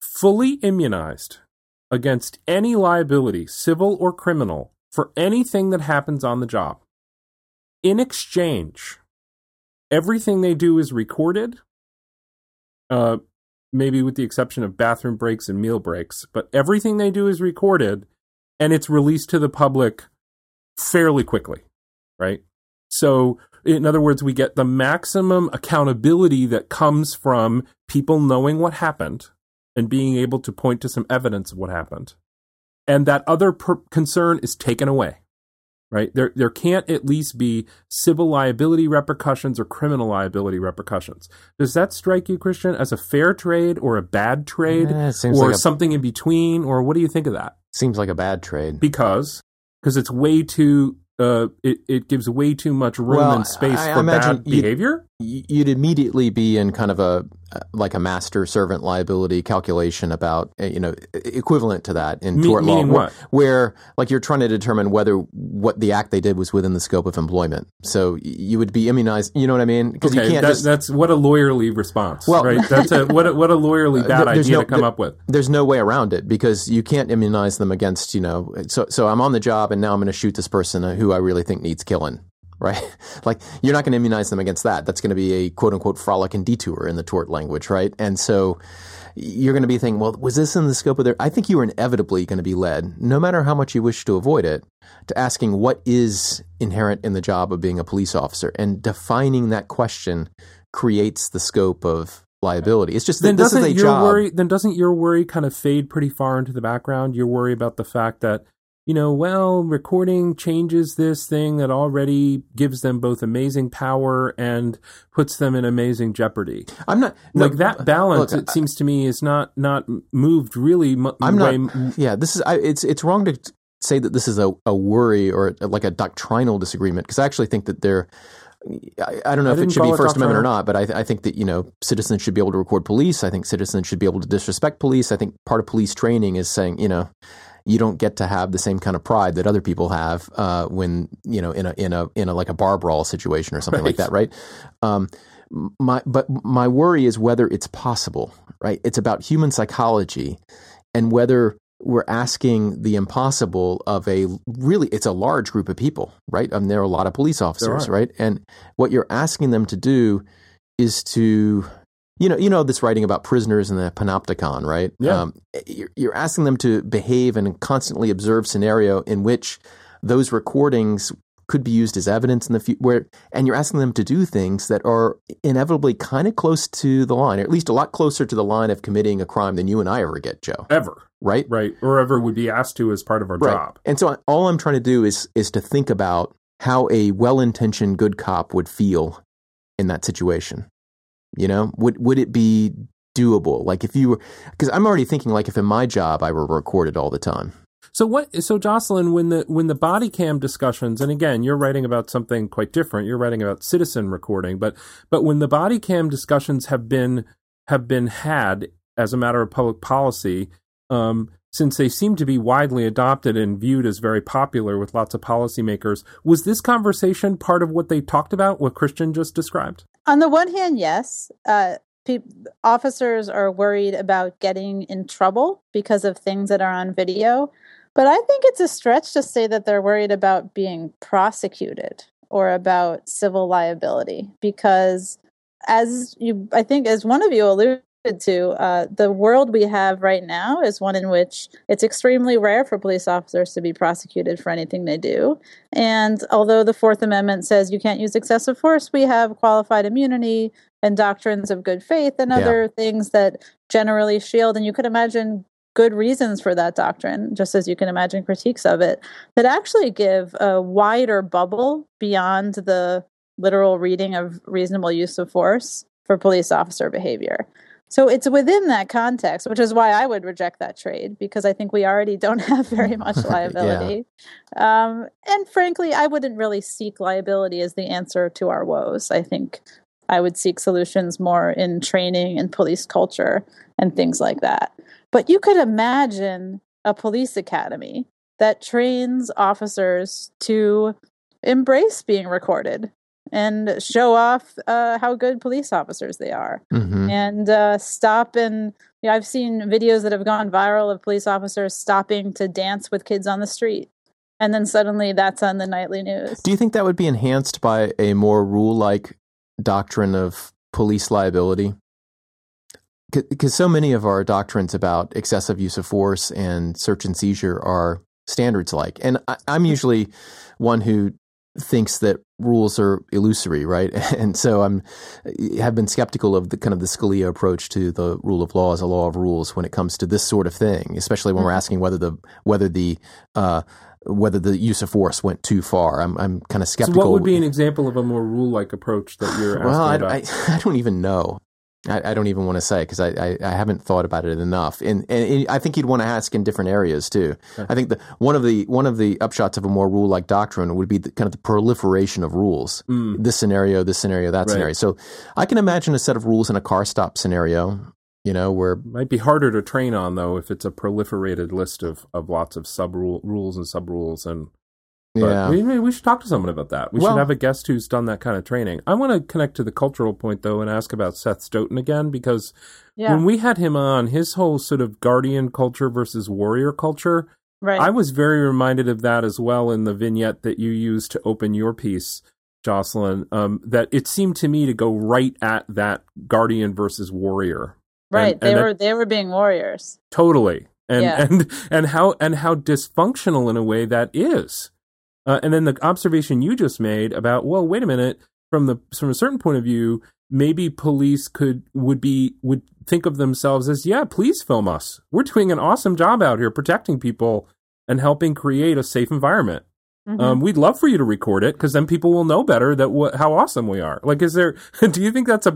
fully immunized against any liability, civil or criminal, for anything that happens on the job. In exchange, everything they do is recorded. Uh, maybe with the exception of bathroom breaks and meal breaks, but everything they do is recorded and it's released to the public fairly quickly, right? So, in other words, we get the maximum accountability that comes from people knowing what happened and being able to point to some evidence of what happened. And that other per- concern is taken away, right? There, there can't at least be civil liability repercussions or criminal liability repercussions. Does that strike you, Christian, as a fair trade or a bad trade or like a- something in between? Or what do you think of that? Seems like a bad trade. Because because it's way too uh, it, it gives way too much room well, and space I, for I bad behavior. You'd, you'd immediately be in kind of a like a master servant liability calculation about uh, you know equivalent to that in Me, tort law, where, where, like you're trying to determine whether what the act they did was within the scope of employment. So you would be immunized. You know what I mean? Because okay, you can't. That, just, that's what a lawyerly response. Well, right? That's a what a, what a lawyerly bad idea no, to come there, up with. There's no way around it because you can't immunize them against you know. So so I'm on the job and now I'm going to shoot this person who I really think needs killing right? like you're not going to immunize them against that. That's going to be a quote unquote frolic and detour in the tort language, right? And so you're going to be thinking, well, was this in the scope of their? I think you are inevitably going to be led, no matter how much you wish to avoid it, to asking what is inherent in the job of being a police officer, and defining that question creates the scope of liability. It's just that then a your job. Worry, then doesn't your worry kind of fade pretty far into the background? Your worry about the fact that you know, well, recording changes this thing that already gives them both amazing power and puts them in amazing jeopardy. I'm not like no, that balance. Look, it I, seems to me is not not moved really. I'm not. Yeah, this is. I, it's it's wrong to say that this is a, a worry or like a doctrinal disagreement because I actually think that they're. I, I, don't know if it should be First Amendment or not, but I, I, think that you know citizens should be able to record police. I think citizens should be able to disrespect police. I think part of police training is saying you know you don't get to have the same kind of pride that other people have uh, when you know in a in a in a like a bar brawl situation or something right. like that, right? Um, my but my worry is whether it's possible, right? It's about human psychology and whether we're asking the impossible of a really it's a large group of people, right? I mean, there are a lot of police officers, right? And what you're asking them to do is to you know, you know this writing about prisoners in the panopticon, right? Yeah. Um, you're, you're asking them to behave in a constantly observed scenario in which those recordings could be used as evidence in the future, where, and you're asking them to do things that are inevitably kind of close to the line, or at least a lot closer to the line of committing a crime than you and I ever get, Joe. Ever. Right? Right. Or ever would be asked to as part of our right. job. And so all I'm trying to do is is to think about how a well-intentioned good cop would feel in that situation. You know, would would it be doable? Like if you were, because I'm already thinking like if in my job I were recorded all the time. So what? So Jocelyn, when the when the body cam discussions, and again, you're writing about something quite different. You're writing about citizen recording, but but when the body cam discussions have been have been had as a matter of public policy, um, since they seem to be widely adopted and viewed as very popular with lots of policymakers, was this conversation part of what they talked about? What Christian just described? On the one hand, yes. Uh, pe- officers are worried about getting in trouble because of things that are on video. But I think it's a stretch to say that they're worried about being prosecuted or about civil liability because as you I think as one of you alluded to, uh, the world we have right now is one in which it's extremely rare for police officers to be prosecuted for anything they do. And although the Fourth Amendment says you can't use excessive force, we have qualified immunity and doctrines of good faith and other yeah. things that generally shield. And you could imagine good reasons for that doctrine, just as you can imagine critiques of it, that actually give a wider bubble beyond the literal reading of reasonable use of force for police officer behavior. So it's within that context, which is why I would reject that trade because I think we already don't have very much liability. yeah. um, and frankly, I wouldn't really seek liability as the answer to our woes. I think I would seek solutions more in training and police culture and things like that. But you could imagine a police academy that trains officers to embrace being recorded and show off uh, how good police officers they are mm-hmm. and uh, stop and you know, i've seen videos that have gone viral of police officers stopping to dance with kids on the street and then suddenly that's on the nightly news do you think that would be enhanced by a more rule like doctrine of police liability because so many of our doctrines about excessive use of force and search and seizure are standards like. And I, am usually one who thinks that rules are illusory, right? And so I'm have been skeptical of the kind of the Scalia approach to the rule of law as a law of rules when it comes to this sort of thing, especially when mm-hmm. we're asking whether the whether the uh, whether the use of force went too far. I'm I'm kind of skeptical. So what would be an example of a more rule like approach that you're well, I, I, I, don't even know. I, I, don't even want to say because I, I, I, haven't thought about it enough, and and I think you'd want to ask in different areas too. Okay. I think the one of the one of the upshots of a more rule like doctrine would be the, kind of the proliferation of rules. Mm. This scenario, this scenario, that right. scenario. So I can imagine a set of rules in a car stop scenario. You know, where might be harder to train on though if it's a proliferated list of, of lots of sub rules and sub rules and but yeah. we, we should talk to someone about that. We well, should have a guest who's done that kind of training. I want to connect to the cultural point, though, and ask about Seth Stoughton again, because yeah. when we had him on, his whole sort of guardian culture versus warrior culture, right. I was very reminded of that as well in the vignette that you used to open your piece, Jocelyn, um, that it seemed to me to go right at that guardian versus warrior. Right. And, they and were that, they were being warriors. Totally. And, yeah. and and how and how dysfunctional in a way that is uh, and then the observation you just made about, well, wait a minute, from the from a certain point of view, maybe police could would be would think of themselves as, yeah, please film us. We're doing an awesome job out here protecting people and helping create a safe environment. Mm-hmm. Um, we'd love for you to record it because then people will know better that wh- how awesome we are. Like, is there? do you think that's a?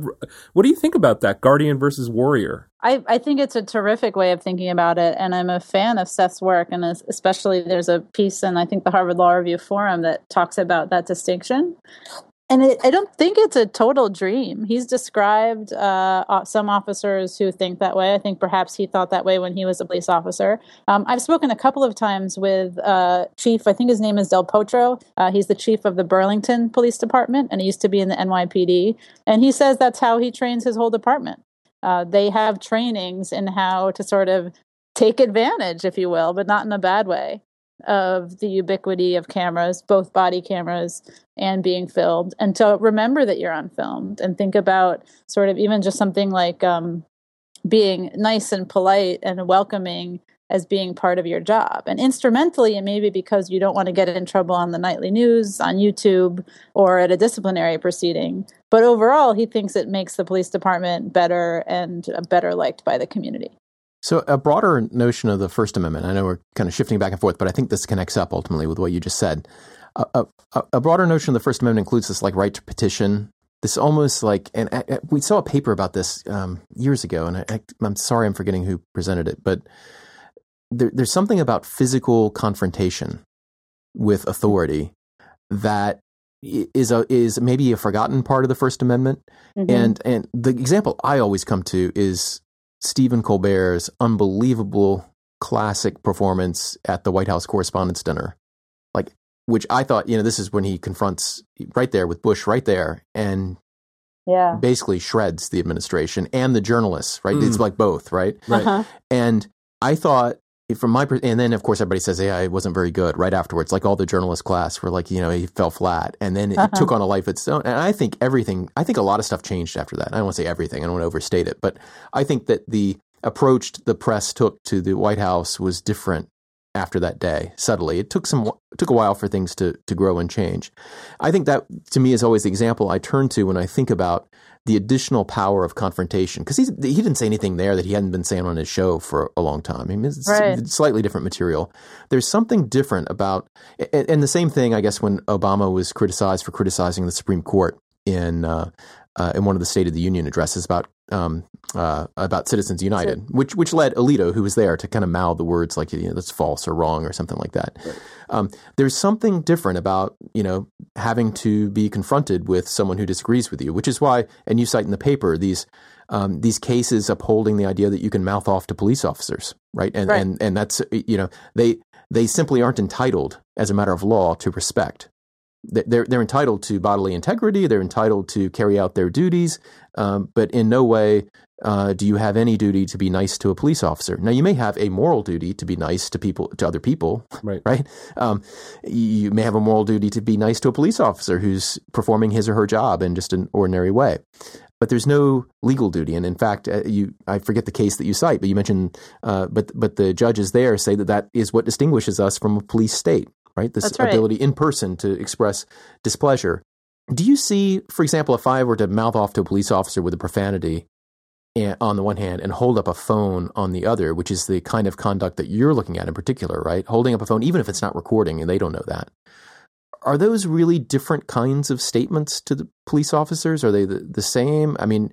What do you think about that guardian versus warrior? I, I think it's a terrific way of thinking about it, and I'm a fan of Seth's work, and especially there's a piece in I think the Harvard Law Review Forum that talks about that distinction and it, I don't think it's a total dream. He's described uh, some officers who think that way. I think perhaps he thought that way when he was a police officer. Um, I've spoken a couple of times with uh, Chief, I think his name is Del Pozo. Uh, he's the chief of the Burlington Police Department, and he used to be in the NYPD. And he says that's how he trains his whole department. Uh, they have trainings in how to sort of take advantage, if you will, but not in a bad way of the ubiquity of cameras, both body cameras and being filmed, and to remember that you're on film and think about sort of even just something like um, being nice and polite and welcoming as being part of your job. And instrumentally, it may be because you don't want to get in trouble on the nightly news, on YouTube, or at a disciplinary proceeding. But overall, he thinks it makes the police department better and better liked by the community. So, a broader notion of the First Amendment, I know we're kind of shifting back and forth, but I think this connects up ultimately with what you just said. A, a, a broader notion of the First Amendment includes this like right to petition. This almost like, and I, we saw a paper about this um, years ago, and I, am sorry I'm forgetting who presented it, but there, there's something about physical confrontation with authority that is a is maybe a forgotten part of the First Amendment. Mm-hmm. And and the example I always come to is Stephen Colbert's unbelievable classic performance at the White House Correspondents' Dinner. Like, which I thought, you know, this is when he confronts right there with Bush right there and yeah. basically shreds the administration and the journalists, right? Mm. It's like both, right? Right. Uh-huh. And I thought from my and then of course everybody says yeah it wasn't very good right afterwards like all the journalist class were like you know he fell flat. And then it uh-huh. took on a life of its own. And i think everything i think a lot of stuff changed after that. I don't want to say everything i don't want to overstate it but i think that the approach the press took to the white house was different after that day subtly. It took some it took a while for things to to grow and change. I think that to me is always the example i turn to when i think about the additional power of confrontation because he didn't say anything there that he hadn't been saying on his show for a long time. I mean, it's right. slightly different material. There's something different about, and, and, the same thing, I guess, when Obama was criticized for criticizing the Supreme Court in uh, uh, in one of the State of the Union addresses about um, uh, about Citizens United, so, which which led Alito, who was there, to kind of mouth the words like you know that's false or wrong or something like that. Right. Um, there's something different about you know having to be confronted with someone who disagrees with you, which is why, and you cite in the paper these um, these cases upholding the idea that you can mouth off to police officers, right? And right. and and that's you know they they simply aren't entitled as a matter of law to respect they're they're entitled to bodily integrity. They're entitled to carry out their duties, um, but in no way uh, do you have any duty to be nice to a police officer. Now, you may have a moral duty to be nice to people to other people, right? Right. Um, you may have a moral duty to be nice to a police officer who's performing his or her job in just an ordinary way. But there's no legal duty, and in fact, uh, you I forget the case that you cite, but you mentioned, uh, but but the judges there say that that is what distinguishes us from a police state right? This right. ability in person to express displeasure. Do you see, for example, if I were to mouth off to a police officer with a profanity eh, on the one hand and hold up a phone on the other, which is the kind of conduct that you're looking at in particular, right? Holding up a phone, even if it's not recording and they don't know that. Are those really different kinds of statements to the police officers? Are they the, the same? I mean,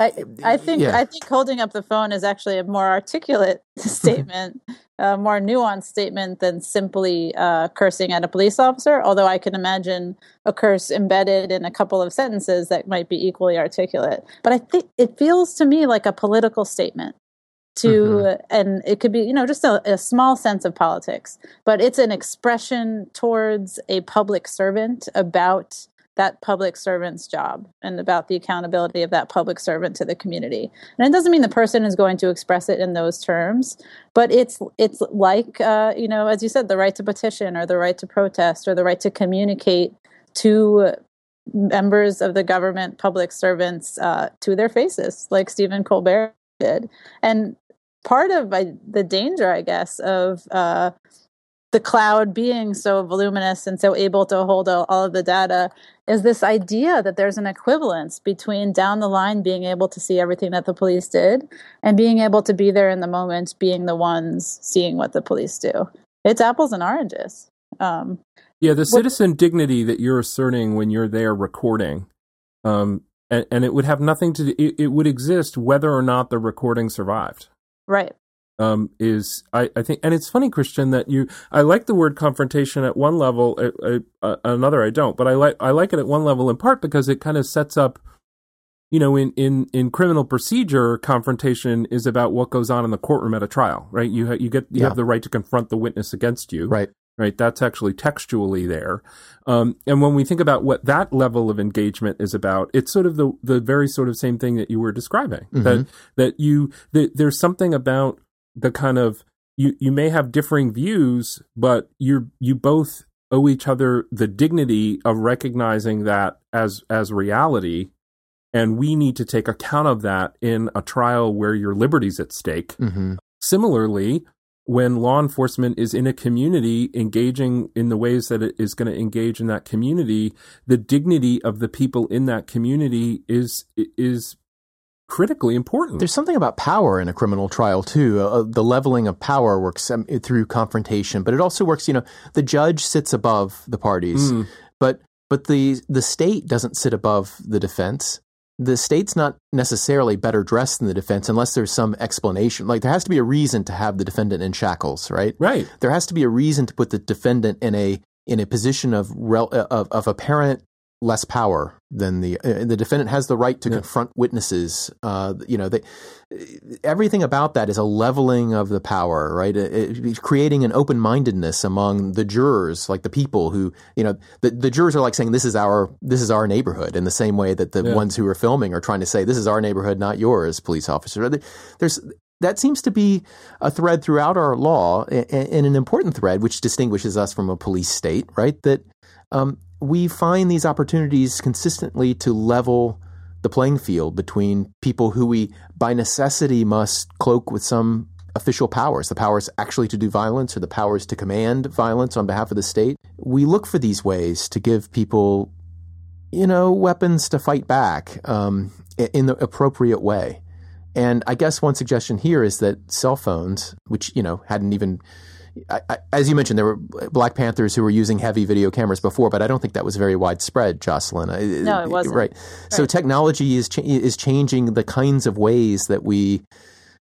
I, I think yeah. I think holding up the phone is actually a more articulate statement, a more nuanced statement than simply uh, cursing at a police officer. Although I can imagine a curse embedded in a couple of sentences that might be equally articulate. But I think it feels to me like a political statement. To mm-hmm. and it could be you know just a, a small sense of politics, but it's an expression towards a public servant about that public servant's job and about the accountability of that public servant to the community. And it doesn't mean the person is going to express it in those terms, but it's it's like uh, you know, as you said, the right to petition or the right to protest or the right to communicate to members of the government, public servants, uh, to their faces, like Stephen Colbert did. And part of uh, the danger, I guess, of uh, the cloud being so voluminous and so able to hold all, all, of the data is this idea that there's an equivalence between down the line being able to see everything that the police did and being able to be there in the moment being the ones seeing what the police do. It's apples and oranges. Um, yeah the citizen what, dignity that you're asserting when you're there recording um, and, and, it would have nothing to it, it would exist whether or not the recording survived. Right um, is I, I think, and it's funny, Christian, that you I like the word confrontation at one level, uh, uh, another I don't, but I like I like it at one level in part because it kind of sets up, you know, in in in criminal procedure, confrontation is about what goes on in the courtroom at a trial, right? You ha- you get you yeah. have the right to confront the witness against you, right? Right, that's actually textually there. Um, and when we think about what that level of engagement is about, it's sort of the the very sort of same thing that you were describing. Mm-hmm. That that you that there's something about the kind of you you may have differing views, but you you both owe each other the dignity of recognizing that as as reality and we need to take account of that in a trial where your liberty's at stake. Mm-hmm. Similarly, when law enforcement is in a community engaging in the ways that it is going to engage in that community, the dignity of the people in that community is is critically important. There's something about power in a criminal trial too. Uh, uh, the leveling of power works um, through confrontation, but it also works. You know, the judge sits above the parties, mm. but but the the state doesn't sit above the defense. The state's not necessarily better dressed than the defense unless there's some explanation. Like there has to be a reason to have the defendant in shackles, right? Right. There has to be a reason to put the defendant in a in a position of rel- of, of apparent less power than the uh, the defendant has the right to yeah. confront witnesses. Uh, you know, they, everything about that is a leveling of the power, right? It, it, creating an open mindedness among the jurors, like the people who, you know, the, the jurors are like saying this is our this is our neighborhood, in the same way that the yeah. ones who are filming are trying to say this is our neighborhood, not yours, police officer. There's that seems to be a thread throughout our law, and an important thread which distinguishes us from a police state, right? That um, we find these opportunities consistently to level the playing field between people who we, by necessity, must cloak with some official powers the powers actually to do violence or the powers to command violence on behalf of the state. We look for these ways to give people, you know, weapons to fight back um, in the appropriate way. And I guess one suggestion here is that cell phones, which, you know, hadn't even I, I, as you mentioned, there were Black Panthers who were using heavy video cameras before, but I don't think that was very widespread, Jocelyn. No, it wasn't. Right. right. So technology is cha- is changing the kinds of ways that we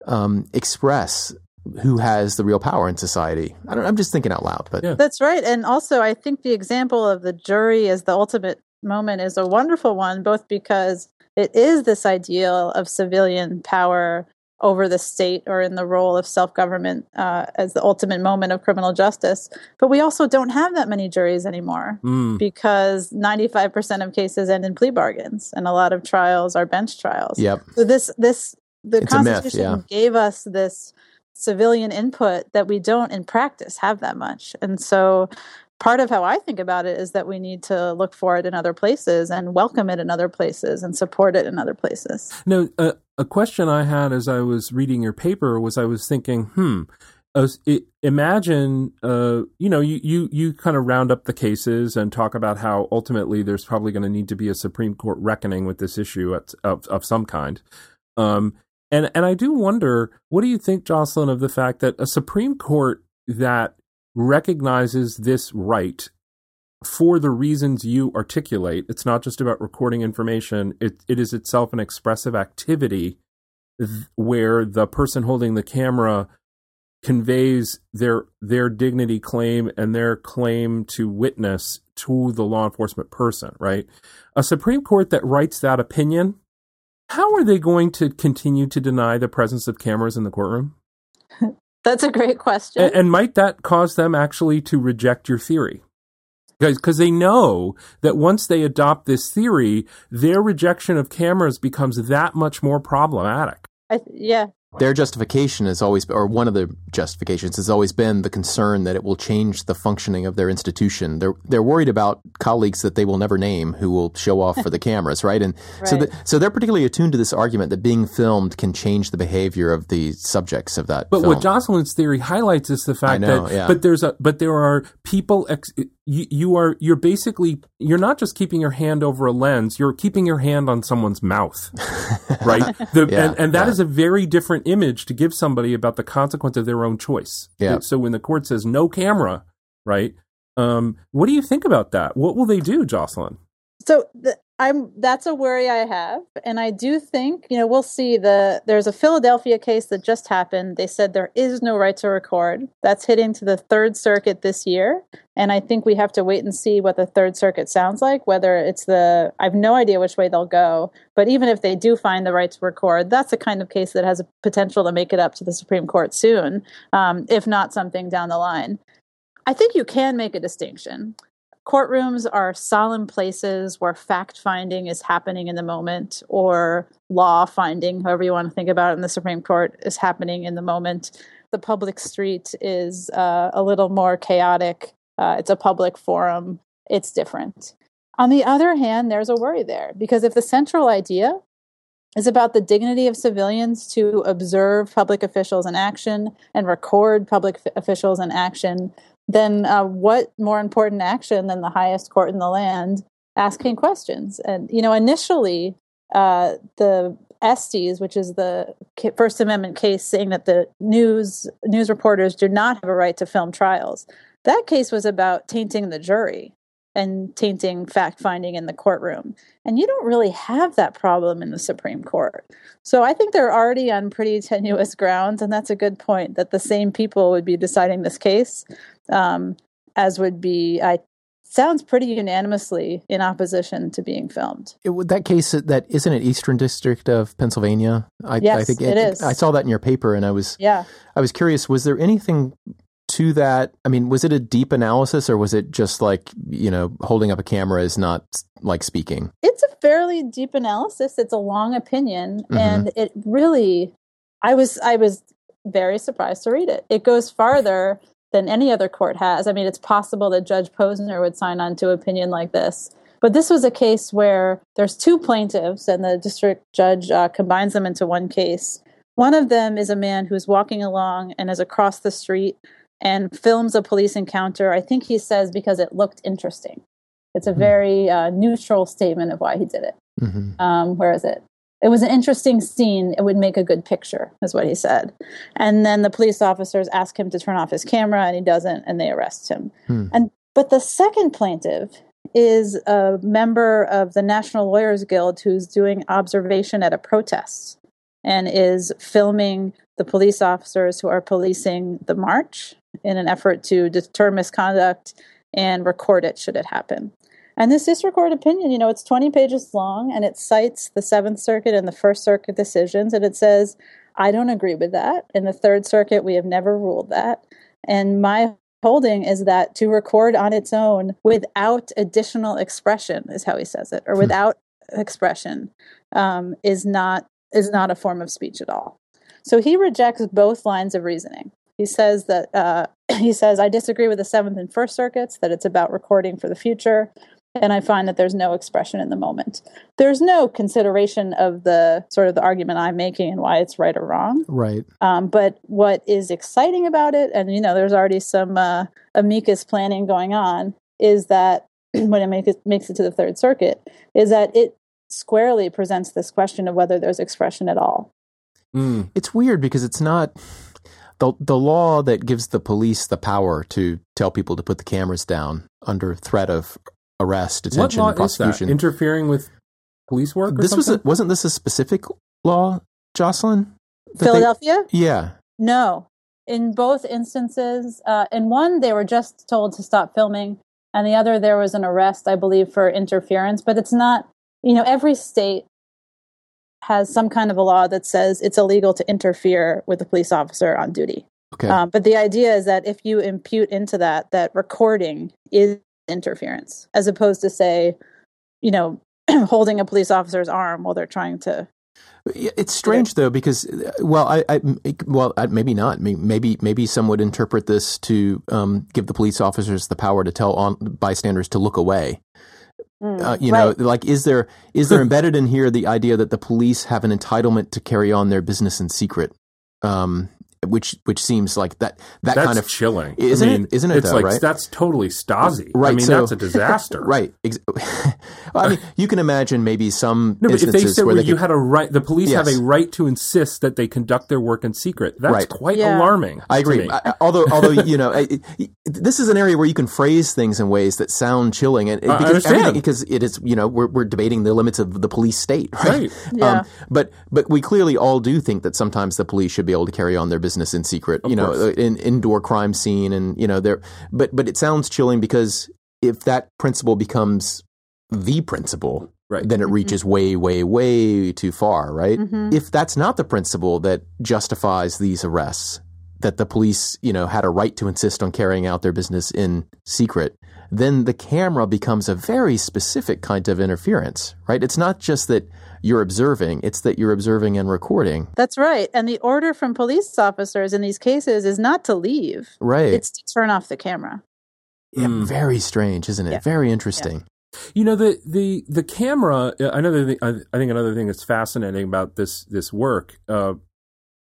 um, express who has the real power in society. I am just thinking out loud, but yeah. that's right. And also, I think the example of the jury as the ultimate moment is a wonderful one, both because it is this ideal of civilian power over the state or in the role of self government uh, as the ultimate moment of criminal justice. But we also don't have that many juries anymore mm. because 95% of cases end in plea bargains and a lot of trials are bench trials. Yep. So this, this, the it's Constitution myth, yeah. gave us this civilian input that we don't in practice have that much. And so part of how I think about it is that we need to look for it in other places and welcome it in other places and support it in other places. No, uh, a question I had as I was reading your paper was I was thinking, hmm, uh, it, imagine, uh, you know, you, you, you kind of round up the cases and talk about how ultimately there's probably going to need to be a Supreme Court reckoning with this issue at, of, of some kind. Um, and, and I do wonder, what do you think, Jocelyn, of the fact that a Supreme Court that recognizes this right for the reasons you articulate. It's not just about recording information, it, it is itself an expressive activity th- where the person holding the camera conveys their their dignity claim and their claim to witness to the law enforcement person, right? A Supreme Court that writes that opinion, how are they going to continue to deny the presence of cameras in the courtroom? That's a great question. And, and might that cause them actually to reject your theory? Because they know that once they adopt this theory, their rejection of cameras becomes that much more problematic. I, yeah, their justification is always, or one of the justifications has always been the concern that it will change the functioning of their institution. They're they're worried about colleagues that they will never name who will show off for the cameras, right? And right. so the, so they're particularly attuned to this argument that being filmed can change the behavior of the subjects of that. But film. what Jocelyn's theory highlights is the fact know, that yeah. but there's a but there are people ex, you, you are you're basically you're not just keeping your hand over a lens you're keeping your hand on someone's mouth right the, yeah, and, and that yeah. is a very different image to give somebody about the consequence of their own choice. Yeah. so when the court says no camera right um, what do you think about that? What will they do jocelyn? So the, I'm that's a worry I have, and I do think you know we'll see the there's a Philadelphia case that just happened. They said there is no right to record. That's hitting to the Third Circuit this year, and I think we have to wait and see what the Third Circuit sounds like. Whether it's the I have no idea which way they'll go, but even if they do find the right to record, that's a kind of case that has a potential to make it up to the Supreme Court soon, um, if not something down the line. I think you can make a distinction courtrooms are solemn places where fact finding is happening in the moment or law finding however you want to think about it in the supreme court is happening in the moment. The public street is uh, a little more chaotic uh, it's a public forum it's different. On the other hand there's a worry there because if the central idea is about the dignity of civilians to observe public officials in action and record public f- officials in action then uh, what more important action than the highest court in the land asking questions? And, you know, initially, uh, the Estes, which is the First Amendment case saying that the news news reporters do not have a right to film trials. That case was about tainting the jury and tainting fact finding in the courtroom. And you don't really have that problem in the Supreme Court. So I think they're already on pretty tenuous grounds, and that's a good point that the same people would be deciding this case um, as would be, I sounds pretty unanimously in opposition to being filmed. It, that case that isn't it Eastern District of Pennsylvania? I, yes, I think it, it is. I saw that in your paper, and I was yeah. I was curious. Was there anything to that? I mean, was it a deep analysis, or was it just like you know, holding up a camera is not like speaking? It's a fairly deep analysis. It's a long opinion, mm-hmm. and it really, I was I was very surprised to read it. It goes farther than any other court has. I mean, it's possible that Judge Posner would sign on to an opinion like this. But this was a case where there's two plaintiffs, and the district judge uh, combines them into one case. One of them is a man who's walking along and is across the street and films a police encounter. I think he says because it looked interesting. It's a hmm. very uh, neutral statement of why he did it. Mm-hmm. Um, where is it? it was an interesting scene. It would make a good picture, is what he said. And then the police officers ask him to turn off his camera, and he doesn't, and they arrest him. Hmm. And but the second plaintiff is a member of the National Lawyers Guild who's doing observation at a protest and is filming the police officers who are policing the march in an effort to deter misconduct and record it should it happen. And this district court opinion, you know, it's 20 pages long and it cites the Seventh Circuit and the First Circuit decisions. And it says, I don't agree with that. In the Third Circuit, we have never ruled that. And my holding is that to record on its own without additional expression, is how he says it, or hmm. without expression, um, is not is not a form of speech at all. So he rejects both lines of reasoning. He says that uh, he says I disagree with the Seventh and First Circuits that it's about recording for the future, and I find that there's no expression in the moment. There's no consideration of the sort of the argument I'm making and why it's right or wrong. Right. Um, but what is exciting about it, and you know, there's already some uh, amicus planning going on, is that when it, make it makes it to the Third Circuit, is that it squarely presents this question of whether there's expression at all. Mm. It's weird because it's not the the law that gives the police the power to tell people to put the cameras down under threat of arrest, detention, what law prosecution. Is that? Interfering with police work? this something? was a, wasn't this a specific law, Jocelyn? Philadelphia. They, yeah. No, in both instances, uh, in one they were just told to stop filming, and the other there was an arrest, I believe, for interference. But it's not. You know, every state has some kind of a law that says it's illegal to interfere with a police officer on duty. Okay. Um, but the idea is that if you impute into that that recording is interference, as opposed to say, you know, holding a police officer's arm while they're trying to. It's strange though because, well, I, I well, maybe not. Maybe maybe some would interpret this to um, give the police officers the power to tell on bystanders to look away. Mm, uh, you right. know, like is there is there embedded in here the idea that the police have an entitlement to carry on their business in secret? Um, which which seems like that that that's kind of chilling. Isn't I mean, it? Isn't it? It's though, like right? that's totally Stasi. Right. I mean, so, that's a disaster. right. well, I mean, you can imagine maybe some no, but if they said where well, they you could, had a right, the police yes. have a right to insist that they conduct their work in secret. That's right. quite yeah. alarming. I agree. I, although although you know, I, this is an area where you can phrase things in ways that sound chilling, and because everything because it is you know we're we're debating the limits of the police state, right? right. Yeah. Um, but but we clearly all do think that sometimes the police should be able to carry on their business in secret. Of you know, course. in indoor crime scene, and you know, there. But but it sounds chilling because if that principle becomes the principle, right. then it reaches mm-hmm. way, way, way too far, right? Mm-hmm. If that's not the principle that justifies these arrests, that the police, you know, had a right to insist on carrying out their business in secret, then the camera becomes a very specific kind of interference, right? It's not just that you're observing, it's that you're observing and recording. That's right. And the order from police officers in these cases is not to leave. Right. It's to turn off the camera. Yeah, mm. very strange, isn't it? Yeah. Very interesting. Yeah. You know the the the camera. Another thing, I think another thing that's fascinating about this this work, uh,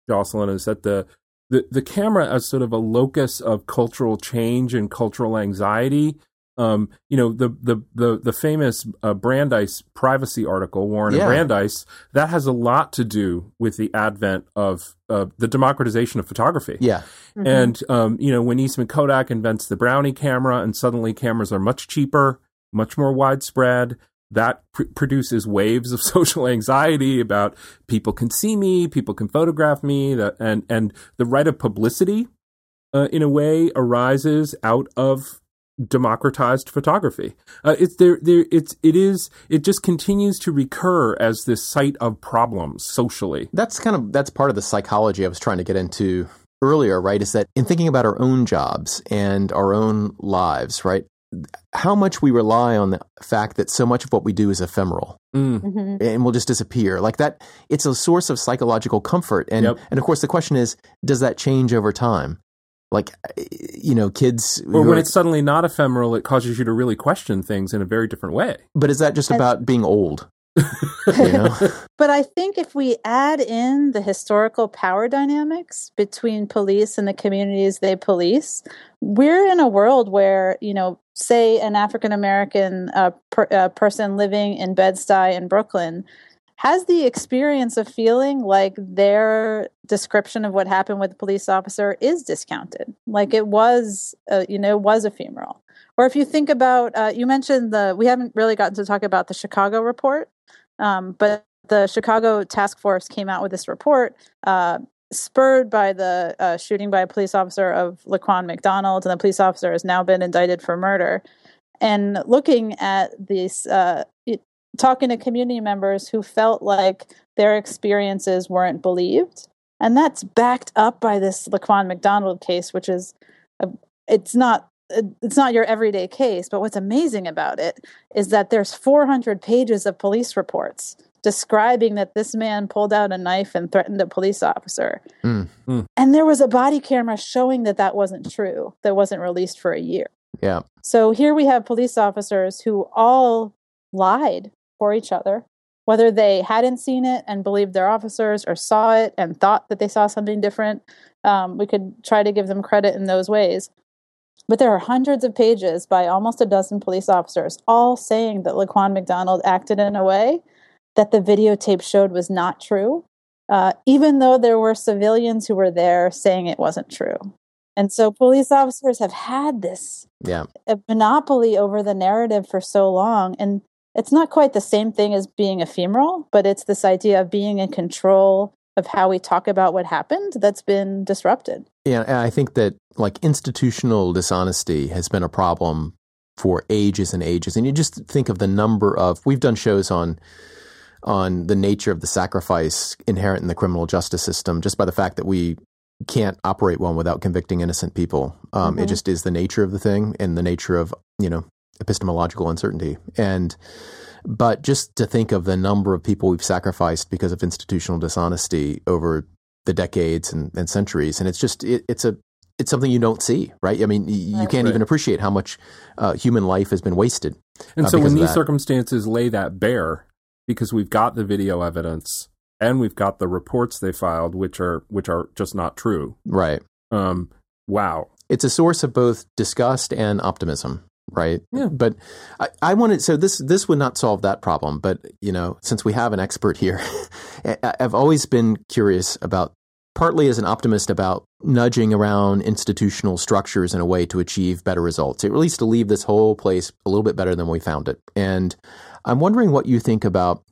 Jocelyn, is that the the the camera as sort of a locus of cultural change and cultural anxiety um, you know the the the the famous uh, Brandeis privacy article, Warren yeah. and Brandeis, that has a lot to do with the advent of uh, the democratization of photography. Yeah, mm-hmm. and um, you know when Eastman Kodak invents the Brownie camera, and suddenly cameras are much cheaper, much more widespread. That pr- produces waves of social anxiety about people can see me, people can photograph me, that, and and the right of publicity, uh, in a way, arises out of democratized photography. Uh, it's there, there. It's it is. It just continues to recur as this site of problems socially. That's kind of that's part of the psychology I was trying to get into earlier. Right? Is that in thinking about our own jobs and our own lives, right? How much we rely on the fact that so much of what we do is ephemeral mm. mm-hmm. and will just disappear like that. It's a source of psychological comfort, and yep. and of course the question is, does that change over time? Like you know kids or when are, it's suddenly not ephemeral it causes you to really question things in a very different way but is that just about being old you know? but i think if we add in the historical power dynamics between police and the communities they police we're in a world where you know say an african american uh, per, uh, person living in bed-stuy in brooklyn has the experience of feeling like their description of what happened with the police officer is discounted, like it was, uh, you know, was ephemeral. Or if you think about, uh, you mentioned the, we haven't really gotten to talk about the Chicago report, um, but the Chicago task force came out with this report uh, spurred by the uh, shooting by a police officer of Laquan McDonald, and the police officer has now been indicted for murder. And looking at these uh, talking to community members who felt like their experiences weren't believed. And that's backed up by this Laquan McDonald case, which is, a, it's not it's not your everyday case, but what's amazing about it is that there's 400 pages of police reports describing that this man pulled out a knife and threatened a police officer. Mm, mm. And there was a body camera showing that that wasn't true, that wasn't released for a year. Yeah. So here we have police officers who all lied for each other, whether they hadn't seen it and believed their officers or saw it and thought that they saw something different. Um, we could try to give them credit in those ways. But there are hundreds of pages by almost a dozen police officers, all saying that Laquan McDonald acted in a way that the videotape showed was not true, uh, even though there were civilians who were there saying it wasn't true. And so police officers have had this yeah. monopoly over the narrative for so long. And it's not quite the same thing as being ephemeral, but it's this idea of being in control of how we talk about what happened that's been disrupted. Yeah, I think that like institutional dishonesty has been a problem for ages and ages. And you just think of the number of we've done shows on on the nature of the sacrifice inherent in the criminal justice system just by the fact that we can't operate one without convicting innocent people. Um, mm-hmm. It just is the nature of the thing and the nature of you know epistemological uncertainty. And but just to think of the number of people we've sacrificed because of institutional dishonesty over the decades and, and centuries, and it's just it, it's a it's something you don't see, right? I mean, you right. can't even appreciate how much uh, human life has been wasted. And uh, so, when these that. circumstances lay that bare, because we've got the video evidence and we've got the reports they filed, which are which are just not true, right? Um, wow, it's a source of both disgust and optimism right? Yeah. But I, I wanted so this this would not solve that problem. But you know, since we have an expert here, I've always been curious about partly as an optimist about nudging around institutional structures in a way to achieve better results, at least to leave this whole place a little bit better than we found it. And I'm wondering what you think about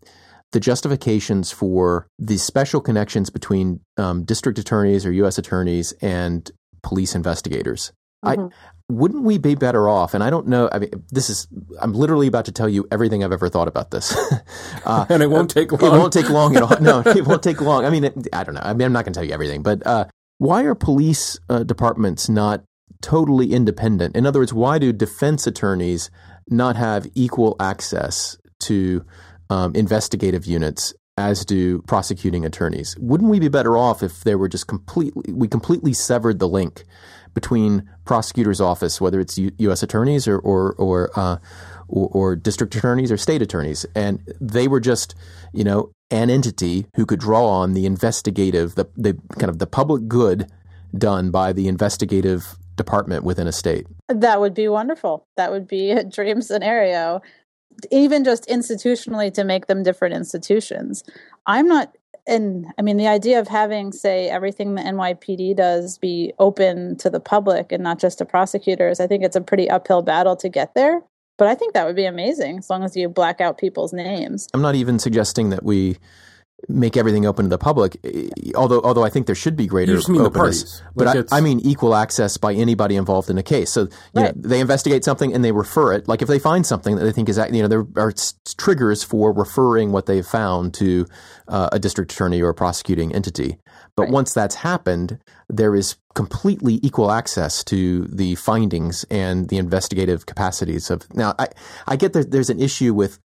the justifications for the special connections between um, district attorneys or U.S. attorneys and police investigators. Mm-hmm. I wouldn't we be better off? And I don't know. I mean, this is I'm literally about to tell you everything I've ever thought about this, uh, and it won't take long. It won't take long at all. No, it won't take long. I mean, it, I don't know. I mean, I'm not going to tell you everything, but uh, why are police uh, departments not totally independent? In other words, why do defense attorneys not have equal access to um, investigative units as do prosecuting attorneys. Wouldn't we be better off if there were just completely we completely severed the link between prosecutor's office, whether it's U- U.S. attorneys or or or, uh, or, or district attorneys or state attorneys, and they were just you know an entity who could draw on the investigative, the the kind of the public good done by the investigative department within a state. That would be wonderful. That would be a dream scenario. Even just institutionally to make them different institutions. I'm not and I mean, the idea of having, say, everything the NYPD does be open to the public and not just to prosecutors, I think it's a pretty uphill battle to get there. But I think that would be amazing as long as you black out people's names. I'm not even suggesting that we make everything open to the public. Although, although I think there should be greater openness. But like I, I, mean equal access by anybody involved in a case. So right. know, they investigate something and they refer it. Like if they find something that they think is, you know, there are triggers for referring what they've found to uh, a district attorney or a prosecuting entity. But right. once that's happened, there is completely equal access to the findings and the investigative capacities of. Now, I, I get that there's an issue with,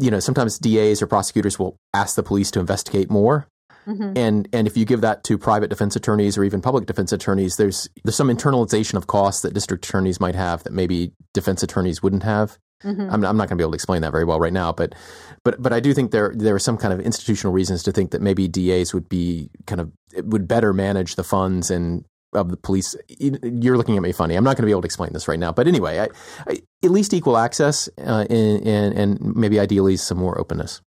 you know, sometimes DAs or prosecutors will ask the police to investigate more. Mm-hmm. And and if you give that to private defense attorneys or even public defense attorneys, there's there's some internalization of costs that district attorneys might have that maybe defense attorneys wouldn't have. Mm-hmm. I'm, I'm, not going to be able to explain that very well right now, but but but I do think there there are some kind of institutional reasons to think that maybe DAs would be kind of would better manage the funds and of the police. You're looking at me funny. I'm not going to be able to explain this right now, but anyway, I, I, at least equal access uh, and, and, and maybe ideally some more openness.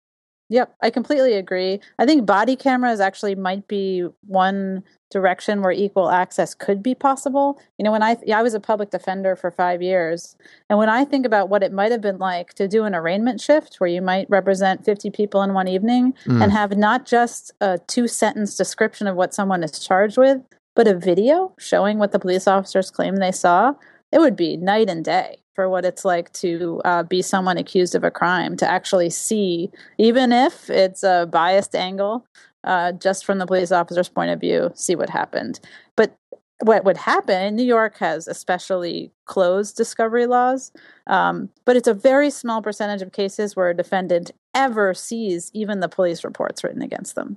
Yep, I completely agree. I think body cameras actually might be one direction where equal access could be possible. You know, when I yeah, I was a public defender for 5 years, and when I think about what it might have been like to do an arraignment shift where you might represent 50 people in one evening mm. and have not just a two-sentence description of what someone is charged with, but a video showing what the police officers claim they saw, it would be night and day for what it's like to uh, be someone accused of a crime, to actually see, even if it's a biased angle, uh, just from the police officer's point of view, see what happened. But what would happen, New York has especially closed discovery laws, um, but it's a very small percentage of cases where a defendant ever sees even the police reports written against them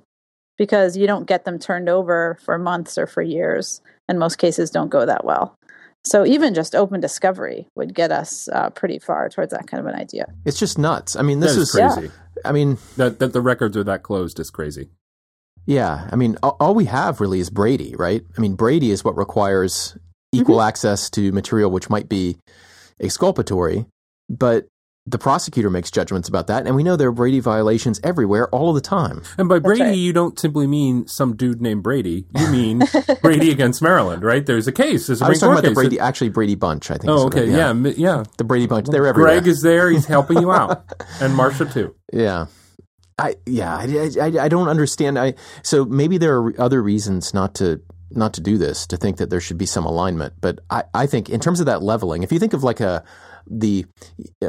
because you don't get them turned over for months or for years, and most cases don't go that well. So even just open discovery would get us uh, pretty far towards that kind of an idea. It's just nuts. I mean, this is, is, crazy. Yeah. I mean, that that the records are that closed is crazy. Yeah, I mean, all, all we have really is Brady, right? I mean, Brady is what requires equal mm-hmm. access to material which might be exculpatory, but the prosecutor makes judgments about that, and we know there are Brady violations everywhere all the time. And by Brady, right. you don't simply mean some dude named Brady. You mean Brady against Maryland, right? There's a case. There's a I was talking about the Brady, actually Brady Bunch. I think. Oh, okay, yeah. yeah. yeah, The Brady Bunch. They're everywhere. Greg is there. He's helping you out, and Marsha too. Yeah. I yeah I, I, I don't understand. I so maybe there are other reasons not to not to do this to think that there should be some alignment. But I, I think in terms of that leveling, if you think of like a the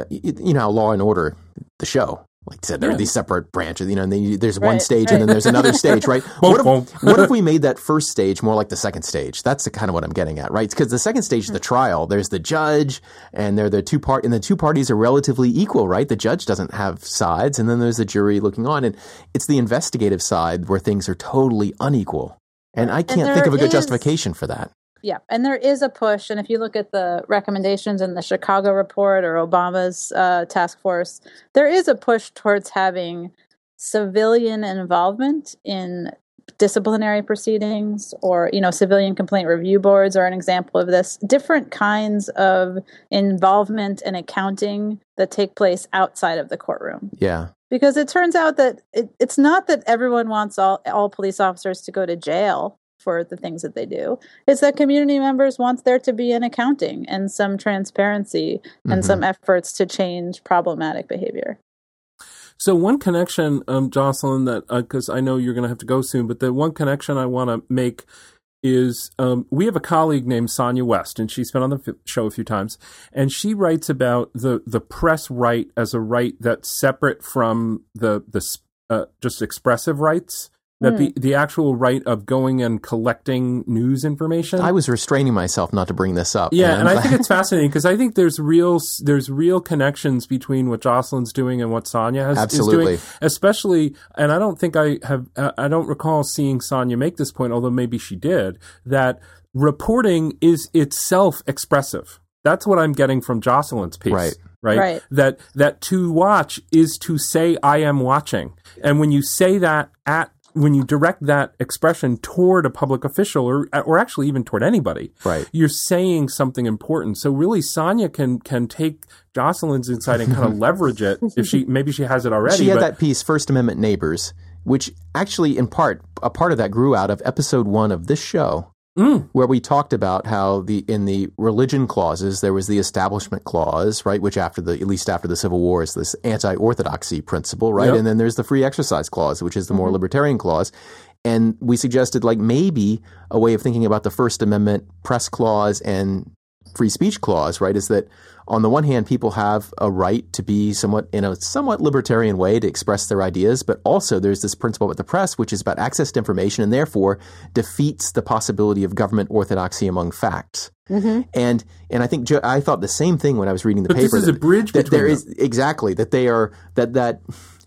you know Law and Order, the show. Like I said, there yeah. are these separate branches. You know, and then there's one stage right. and then there's another stage, right? what, if, what if we made that first stage more like the second stage? That's the kind of what I'm getting at, right? Because the second stage is the trial. There's the judge, and they're the two part, and the two parties are relatively equal, right? The judge doesn't have sides, and then there's the jury looking on, and it's the investigative side where things are totally unequal. And I can't and think of a good is, justification for that. Yeah, and there is a push, and if you look at the recommendations in the Chicago report or Obama's uh, task force, there is a push towards having civilian involvement in disciplinary proceedings or you know civilian complaint review boards are an example of this. Different kinds of involvement and accounting that take place outside of the courtroom. Yeah. Because it turns out that it, it's not that everyone wants all, all police officers to go to jail for the things that they do is that community members want there to be an accounting and some transparency and mm-hmm. some efforts to change problematic behavior so one connection um, jocelyn that because uh, i know you're going to have to go soon but the one connection i want to make is um, we have a colleague named Sonja West, and she's been on the f- show a few times, and she writes about the the press right as a right that's separate from the the uh, just expressive rights that mm. the, the actual right of going and collecting news information. I was restraining myself not to bring this up. Yeah, and, and I think it's fascinating because I think there's real there's real connections between what Jocelyn's doing and what Sonja has Absolutely. is doing. Especially, and I don't think I have I don't recall seeing Sonja make this point, although maybe she did that reporting is itself expressive. That's what I'm getting from Jocelyn's piece. Right. Right? right? That that to watch is to say I am watching. And when you say that at when you direct that expression toward a public official or or actually even toward anybody, right. you're saying something important. So really, Sonja can can take Jocelyn's insight and kind of leverage it if she maybe she has it already. She had but, that piece, First Amendment Neighbors, which actually, in part, a part of that grew out of episode one of this show. Mm. where we talked about how the in the religion clauses there was the establishment clause, right, which after the at least after the Civil War is this anti-orthodoxy principle, right, yep. and then there's the free exercise clause, which is the more mm-hmm. libertarian clause, and we suggested like maybe a way of thinking about the First Amendment press clause and free speech clause, right, is that on the one hand, people have a right to be somewhat in a somewhat libertarian way to express their ideas, but also there's this principle with the press, which is about access to information and therefore defeats the possibility of government orthodoxy among facts. Mm-hmm. And and I think I thought the same thing when I was reading the but paper. This is that, a bridge that there them. is exactly that they are that that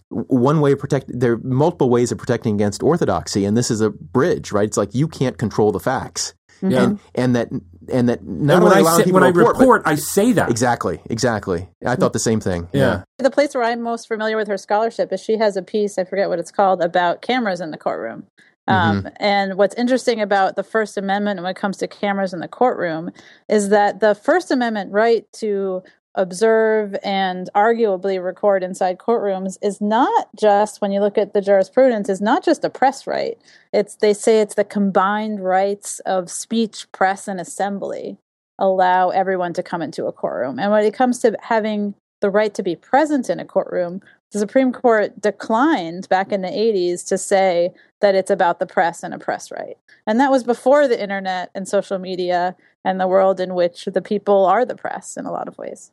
one way of protect there are multiple ways of protecting against orthodoxy and this is a bridge right it's like you can't control the facts yeah. and and that and that not and when I say, when I report, report I say that exactly, exactly. I thought the same thing. Yeah. yeah. The place where I'm most familiar with her scholarship is she has a piece I forget what it's called about cameras in the courtroom. Um, mm-hmm. And what's interesting about the First Amendment when it comes to cameras in the courtroom is that the First Amendment right to observe and arguably record inside courtrooms is not just when you look at the jurisprudence is not just a press right. It's they say it's the combined rights of speech press and assembly allow everyone to come into a courtroom. And when it comes to having the right to be present in a courtroom the supreme court declined back in the 80s to say that it's about the press and a press right. And that was before the internet and social media and the world in which the people are the press in a lot of ways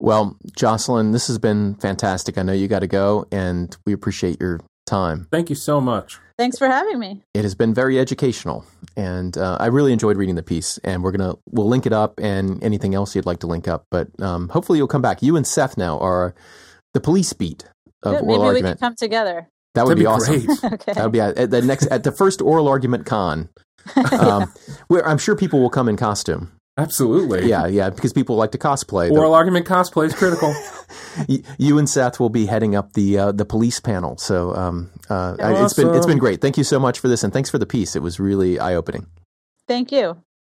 well, Jocelyn, this has been fantastic. I know you got to go, and we appreciate your time. Thank you so much. Thanks for having me. It has been very educational, and uh, I really enjoyed reading the piece. And we're gonna we'll link it up, and anything else you'd like to link up. But um, hopefully, you'll come back. You and Seth now are the police beat of Good. oral Maybe argument. we can come together. That would That'd be, be awesome. okay. That would be at, at the next at the first oral argument con. Um, where I'm sure people will come in costume. Absolutely. Yeah, yeah, because people like to cosplay. Oral argument cosplay is critical. You and Seth will be heading up the uh, the police panel. So um, uh, I- it's been it's been great. Thank you so much for this, and thanks for the piece. It was really eye opening. Thank you.